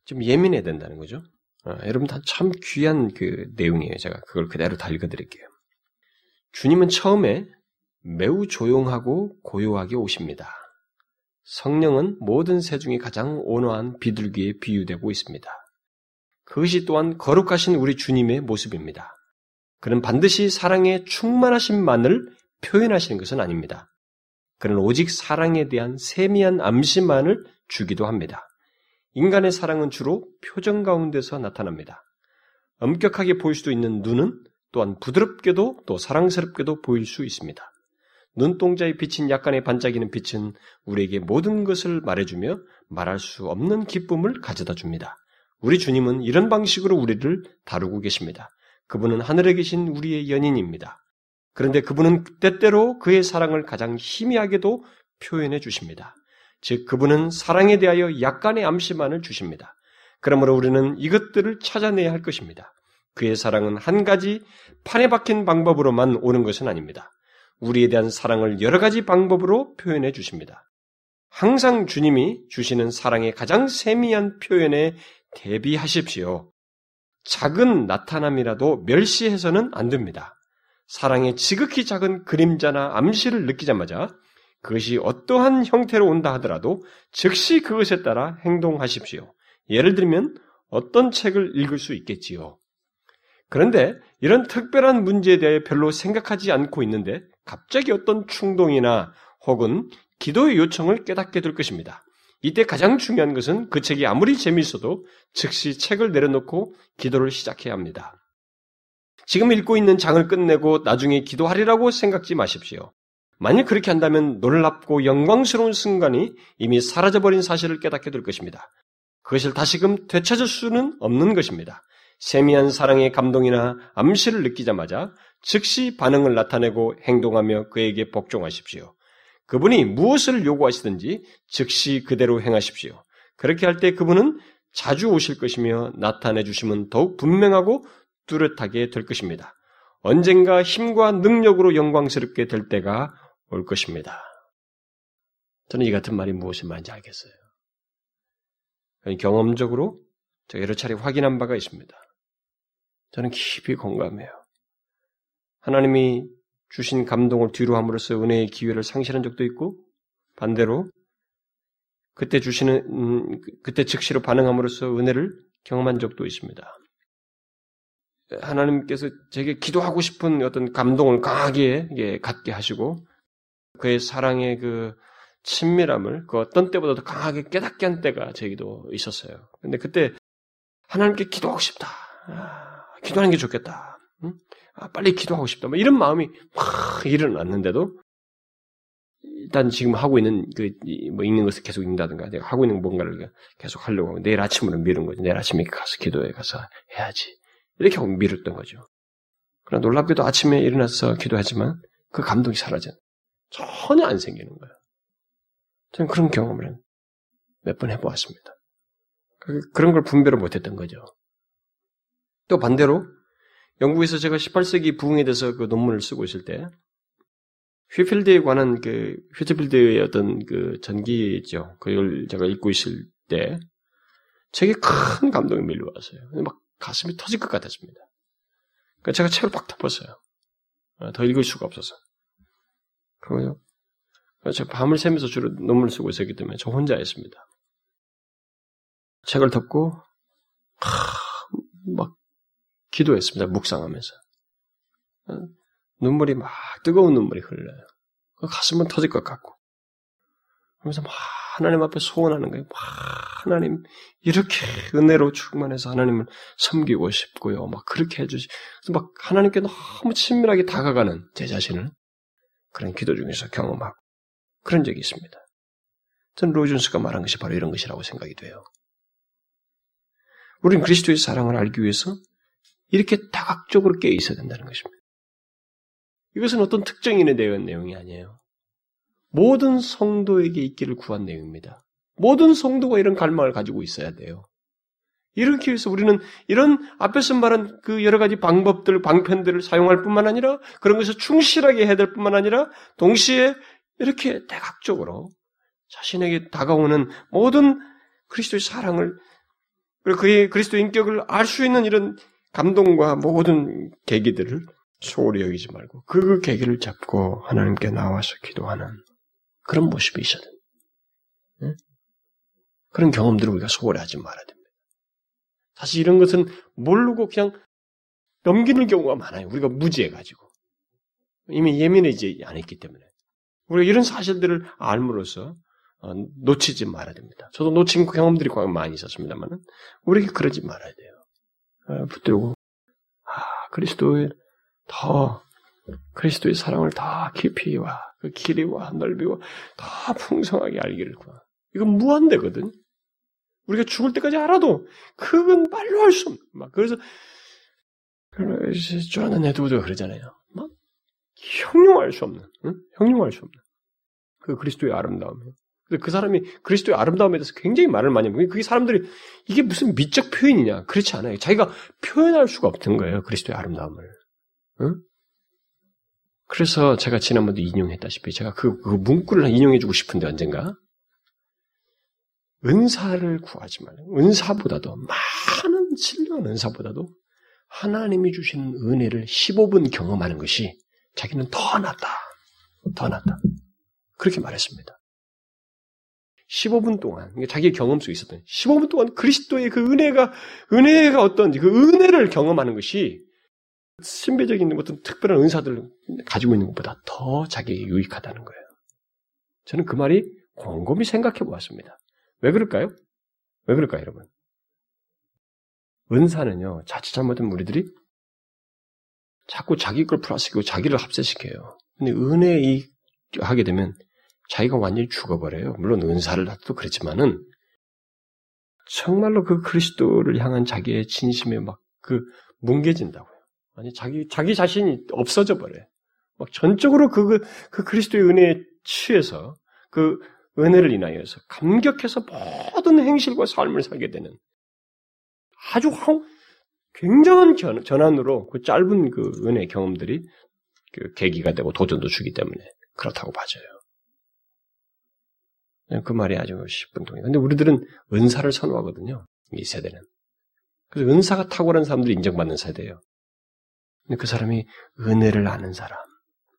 좀 예민해야 된다는 거죠. 어, 여러분 다 참 귀한 그 내용이에요. 제가 그걸 그대로 다 읽어드릴게요. 주님은 처음에 매우 조용하고 고요하게 오십니다. 성령은 모든 새 중에 가장 온화한 비둘기에 비유되고 있습니다. 그것이 또한 거룩하신 우리 주님의 모습입니다. 그는 반드시 사랑의 충만하신만을 표현하시는 것은 아닙니다. 그는 오직 사랑에 대한 세미한 암시만을 주기도 합니다. 인간의 사랑은 주로 표정 가운데서 나타납니다. 엄격하게 보일 수도 있는 눈은 또한 부드럽게도 또 사랑스럽게도 보일 수 있습니다. 눈동자에 비친 약간의 반짝이는 빛은 우리에게 모든 것을 말해주며 말할 수 없는 기쁨을 가져다 줍니다. 우리 주님은 이런 방식으로 우리를 다루고 계십니다. 그분은 하늘에 계신 우리의 연인입니다. 그런데 그분은 때때로 그의 사랑을 가장 희미하게도 표현해 주십니다. 즉, 그분은 사랑에 대하여 약간의 암시만을 주십니다. 그러므로 우리는 이것들을 찾아내야 할 것입니다. 그의 사랑은 한 가지 판에 박힌 방법으로만 오는 것은 아닙니다. 우리에 대한 사랑을 여러 가지 방법으로 표현해 주십니다. 항상 주님이 주시는 사랑의 가장 세미한 표현에 대비하십시오. 작은 나타남이라도 멸시해서는 안 됩니다. 사랑의 지극히 작은 그림자나 암시를 느끼자마자 그것이 어떠한 형태로 온다 하더라도 즉시 그것에 따라 행동하십시오. 예를 들면 어떤 책을 읽을 수 있겠지요. 그런데 이런 특별한 문제에 대해 별로 생각하지 않고 있는데 갑자기 어떤 충동이나 혹은 기도의 요청을 깨닫게 될 것입니다. 이때 가장 중요한 것은 그 책이 아무리 재미있어도 즉시 책을 내려놓고 기도를 시작해야 합니다. 지금 읽고 있는 장을 끝내고 나중에 기도하리라고 생각지 마십시오. 만일 그렇게 한다면 놀랍고 영광스러운 순간이 이미 사라져버린 사실을 깨닫게 될 것입니다. 그것을 다시금 되찾을 수는 없는 것입니다. 세미한 사랑의 감동이나 암시를 느끼자마자 즉시 반응을 나타내고 행동하며 그에게 복종하십시오. 그분이 무엇을 요구하시든지 즉시 그대로 행하십시오. 그렇게 할 때 그분은 자주 오실 것이며 나타내 주시면 더욱 분명하고 뚜렷하게 될 것입니다. 언젠가 힘과 능력으로 영광스럽게 될 때가 올 것입니다. 저는 이 같은 말이 무엇을 말인지 알겠어요. 경험적으로 제가 여러 차례 확인한 바가 있습니다. 저는 깊이 공감해요. 하나님이 주신 감동을 뒤로 함으로써 은혜의 기회를 상실한 적도 있고 반대로 그때 주시는 음, 그때 즉시로 반응함으로써 은혜를 경험한 적도 있습니다. 하나님께서 제게 기도하고 싶은 어떤 감동을 강하게 예, 갖게 하시고 그의 사랑의 그 친밀함을 그 어떤 때보다 도 강하게 깨닫게 한 때가 제게도 있었어요. 근데 그때 하나님께 기도하고 싶다. 아, 기도하는 게 좋겠다. 응? 아, 빨리 기도하고 싶다. 뭐 이런 마음이 막 일어났는데도 일단 지금 하고 있는 그 뭐 읽는 것을 계속 읽는다든가 내가 하고 있는 뭔가를 계속 하려고 하고 내일 아침으로 미룬 거죠. 내일 아침에 가서 기도에 가서 해야지. 이렇게 하고 미뤘던 거죠. 그러나 놀랍게도 아침에 일어나서 기도하지만 그 감동이 사라져. 전혀 안 생기는 거예요. 저는 그런 경험을 몇 번 해보았습니다. 그, 그런 걸 분별을 못했던 거죠. 또 반대로 영국에서 제가 18세기 부흥에 대해서 그 논문을 쓰고 있을 때 휘필드에 관한 그 휘필드의 어떤 그 전기죠. 그걸 제가 읽고 있을 때 책에 큰 감동이 밀려왔어요. 막 가슴이 터질 것 같았습니다. 그러니까 제가 책을 팍 덮었어요. 어, 더 읽을 수가 없어서. 그거요. 제가 밤을 새면서 주로 논문을 쓰고 있었기 때문에 저 혼자였습니다. 책을 덮고 하, 막 기도했습니다. 묵상하면서. 어? 눈물이 막 뜨거운 눈물이 흘러요. 그 가슴은 터질 것 같고. 그러면서 막 하나님 앞에 소원하는 거예요. 막 하나님 이렇게 은혜로 충만해서 하나님을 섬기고 싶고요. 막 그렇게 해주시. 막 하나님께 너무 친밀하게 다가가는 제 자신을 그런 기도 중에서 경험하고 그런 적이 있습니다. 전 로이준스가 말한 것이 바로 이런 것이라고 생각이 돼요. 우리는 그리스도의 사랑을 알기 위해서 이렇게 다각적으로 깨어 있어야 된다는 것입니다. 이것은 어떤 특정인에 대한 내용이 아니에요. 모든 성도에게 있기를 구한 내용입니다. 모든 성도가 이런 갈망을 가지고 있어야 돼요. 이렇게 해서 우리는 이런 앞에서 말한 그 여러 가지 방법들, 방편들을 사용할 뿐만 아니라 그런 것을 충실하게 해야 될 뿐만 아니라 동시에 이렇게 대각적으로 자신에게 다가오는 모든 그리스도의 사랑을 그리고 그의 그리스도 인격을 알 수 있는 이런 감동과 모든 계기들을 소홀히 여기지 말고 그 계기를 잡고 하나님께 나와서 기도하는 그런 모습이 있어야 됩니다. 네? 그런 경험들을 우리가 소홀히 하지 말아야 됩니다. 사실 이런 것은 모르고 그냥 넘기는 경우가 많아요. 우리가 무지해가지고. 이미 예민해지지 않았기 때문에. 우리가 이런 사실들을 알므로써 어, 놓치지 말아야 됩니다. 저도 놓친 경험들이 많이 있었습니다만 우리에게 그러지 말아야 돼요. 어, 붙들고 아, 그리스도의 더 그리스도의 사랑을 더 깊이와 그 길이와 넓이와 더 풍성하게 알기를 구하. 이건 무한대거든. 우리가 죽을 때까지 알아도 그건 말로 할 수 없는. 막 그래서 조나단 에드워드가 그러잖아요. 막 형용할 수 없는, 응? 형용할 수 없는 그 그리스도의 아름다움이에요. 그 사람이 그리스도의 아름다움에 대해서 굉장히 말을 많이 하고 그게 사람들이 이게 무슨 미적 표현이냐 그렇지 않아요. 자기가 표현할 수가 없던 거예요. 그리스도의 아름다움을. 응? 그래서 제가 지난번도 인용했다시피 제가 그, 그 문구를 인용해주고 싶은데 언젠가 은사를 구하지 말고 은사보다도 많은 진리한 은사보다도 하나님이 주시는 은혜를 15분 경험하는 것이 자기는 더 낫다. 더 낫다. 그렇게 말했습니다. 15분 동안 자기의 경험 속에 있었던 15분 동안 그리스도의 그 은혜가 은혜가 어떤지 그 은혜를 경험하는 것이 신비적인 어떤 특별한 은사들을 가지고 있는 것보다 더 자기에게 유익하다는 거예요. 저는 그 말이 곰곰이 생각해 보았습니다. 왜 그럴까요? 왜 그럴까요, 여러분? 은사는요, 자칫 잘못하면 우리들이 자꾸 자기 걸 플러스시키고 자기를 합세시켜요. 근데 은혜 이 하게 되면 자기가 완전히 죽어버려요. 물론 은사를 하도 그렇지만은 정말로 그 그리스도를 향한 자기의 진심에 막 그 뭉개진다고요. 아니 자기 자기 자신이 없어져 버려요. 막 전적으로 그, 그, 그 그리스도의 은혜에 취해서 그 은혜를 인하여서 감격해서 모든 행실과 삶을 살게 되는 아주 굉장한 전환으로 그 짧은 그 은혜 경험들이 그 계기가 되고 도전도 주기 때문에 그렇다고 봐져요. 그 말이 아주 10분 동안. 근데 우리들은 은사를 선호하거든요. 이 세대는. 그래서 은사가 탁월한 사람들이 인정받는 세대예요. 근데 그 사람이 은혜를 아는 사람,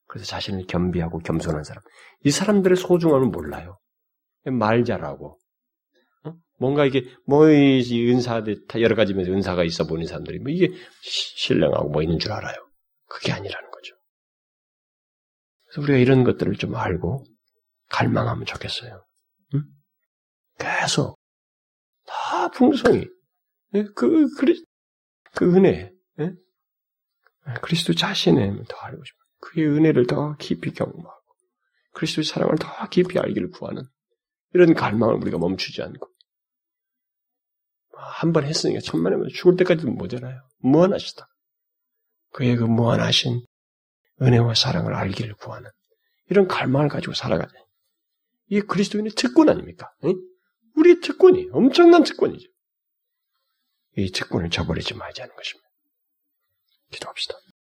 그래서 자신을 겸비하고 겸손한 사람, 이 사람들의 소중함을 몰라요. 말 잘하고, 어? 뭔가 이게 뭐이 은사들 여러 가지 면서 은사가 있어 보이는 사람들이 뭐 이게 신령하고 뭐 있는 줄 알아요. 그게 아니라는 거죠. 그래서 우리가 이런 것들을 좀 알고 갈망하면 좋겠어요. 응? 계속 다 풍성히 예? 그, 그, 그 은혜, 예? 그리스도 자신을 더 알고 싶어요. 그의 은혜를 더 깊이 경험하고 그리스도의 사랑을 더 깊이 알기를 구하는 이런 갈망을 우리가 멈추지 않고 한 번 했으니까 천만에 죽을 때까지도 모자라요. 무한하시다. 그의 그 무한하신 은혜와 사랑을 알기를 구하는 이런 갈망을 가지고 살아가자. 이게 그리스도인의 특권 아닙니까? 응? 우리의 특권이 엄청난 특권이죠. 이 특권을 저버리지 말자는 것입니다. 기도합시다.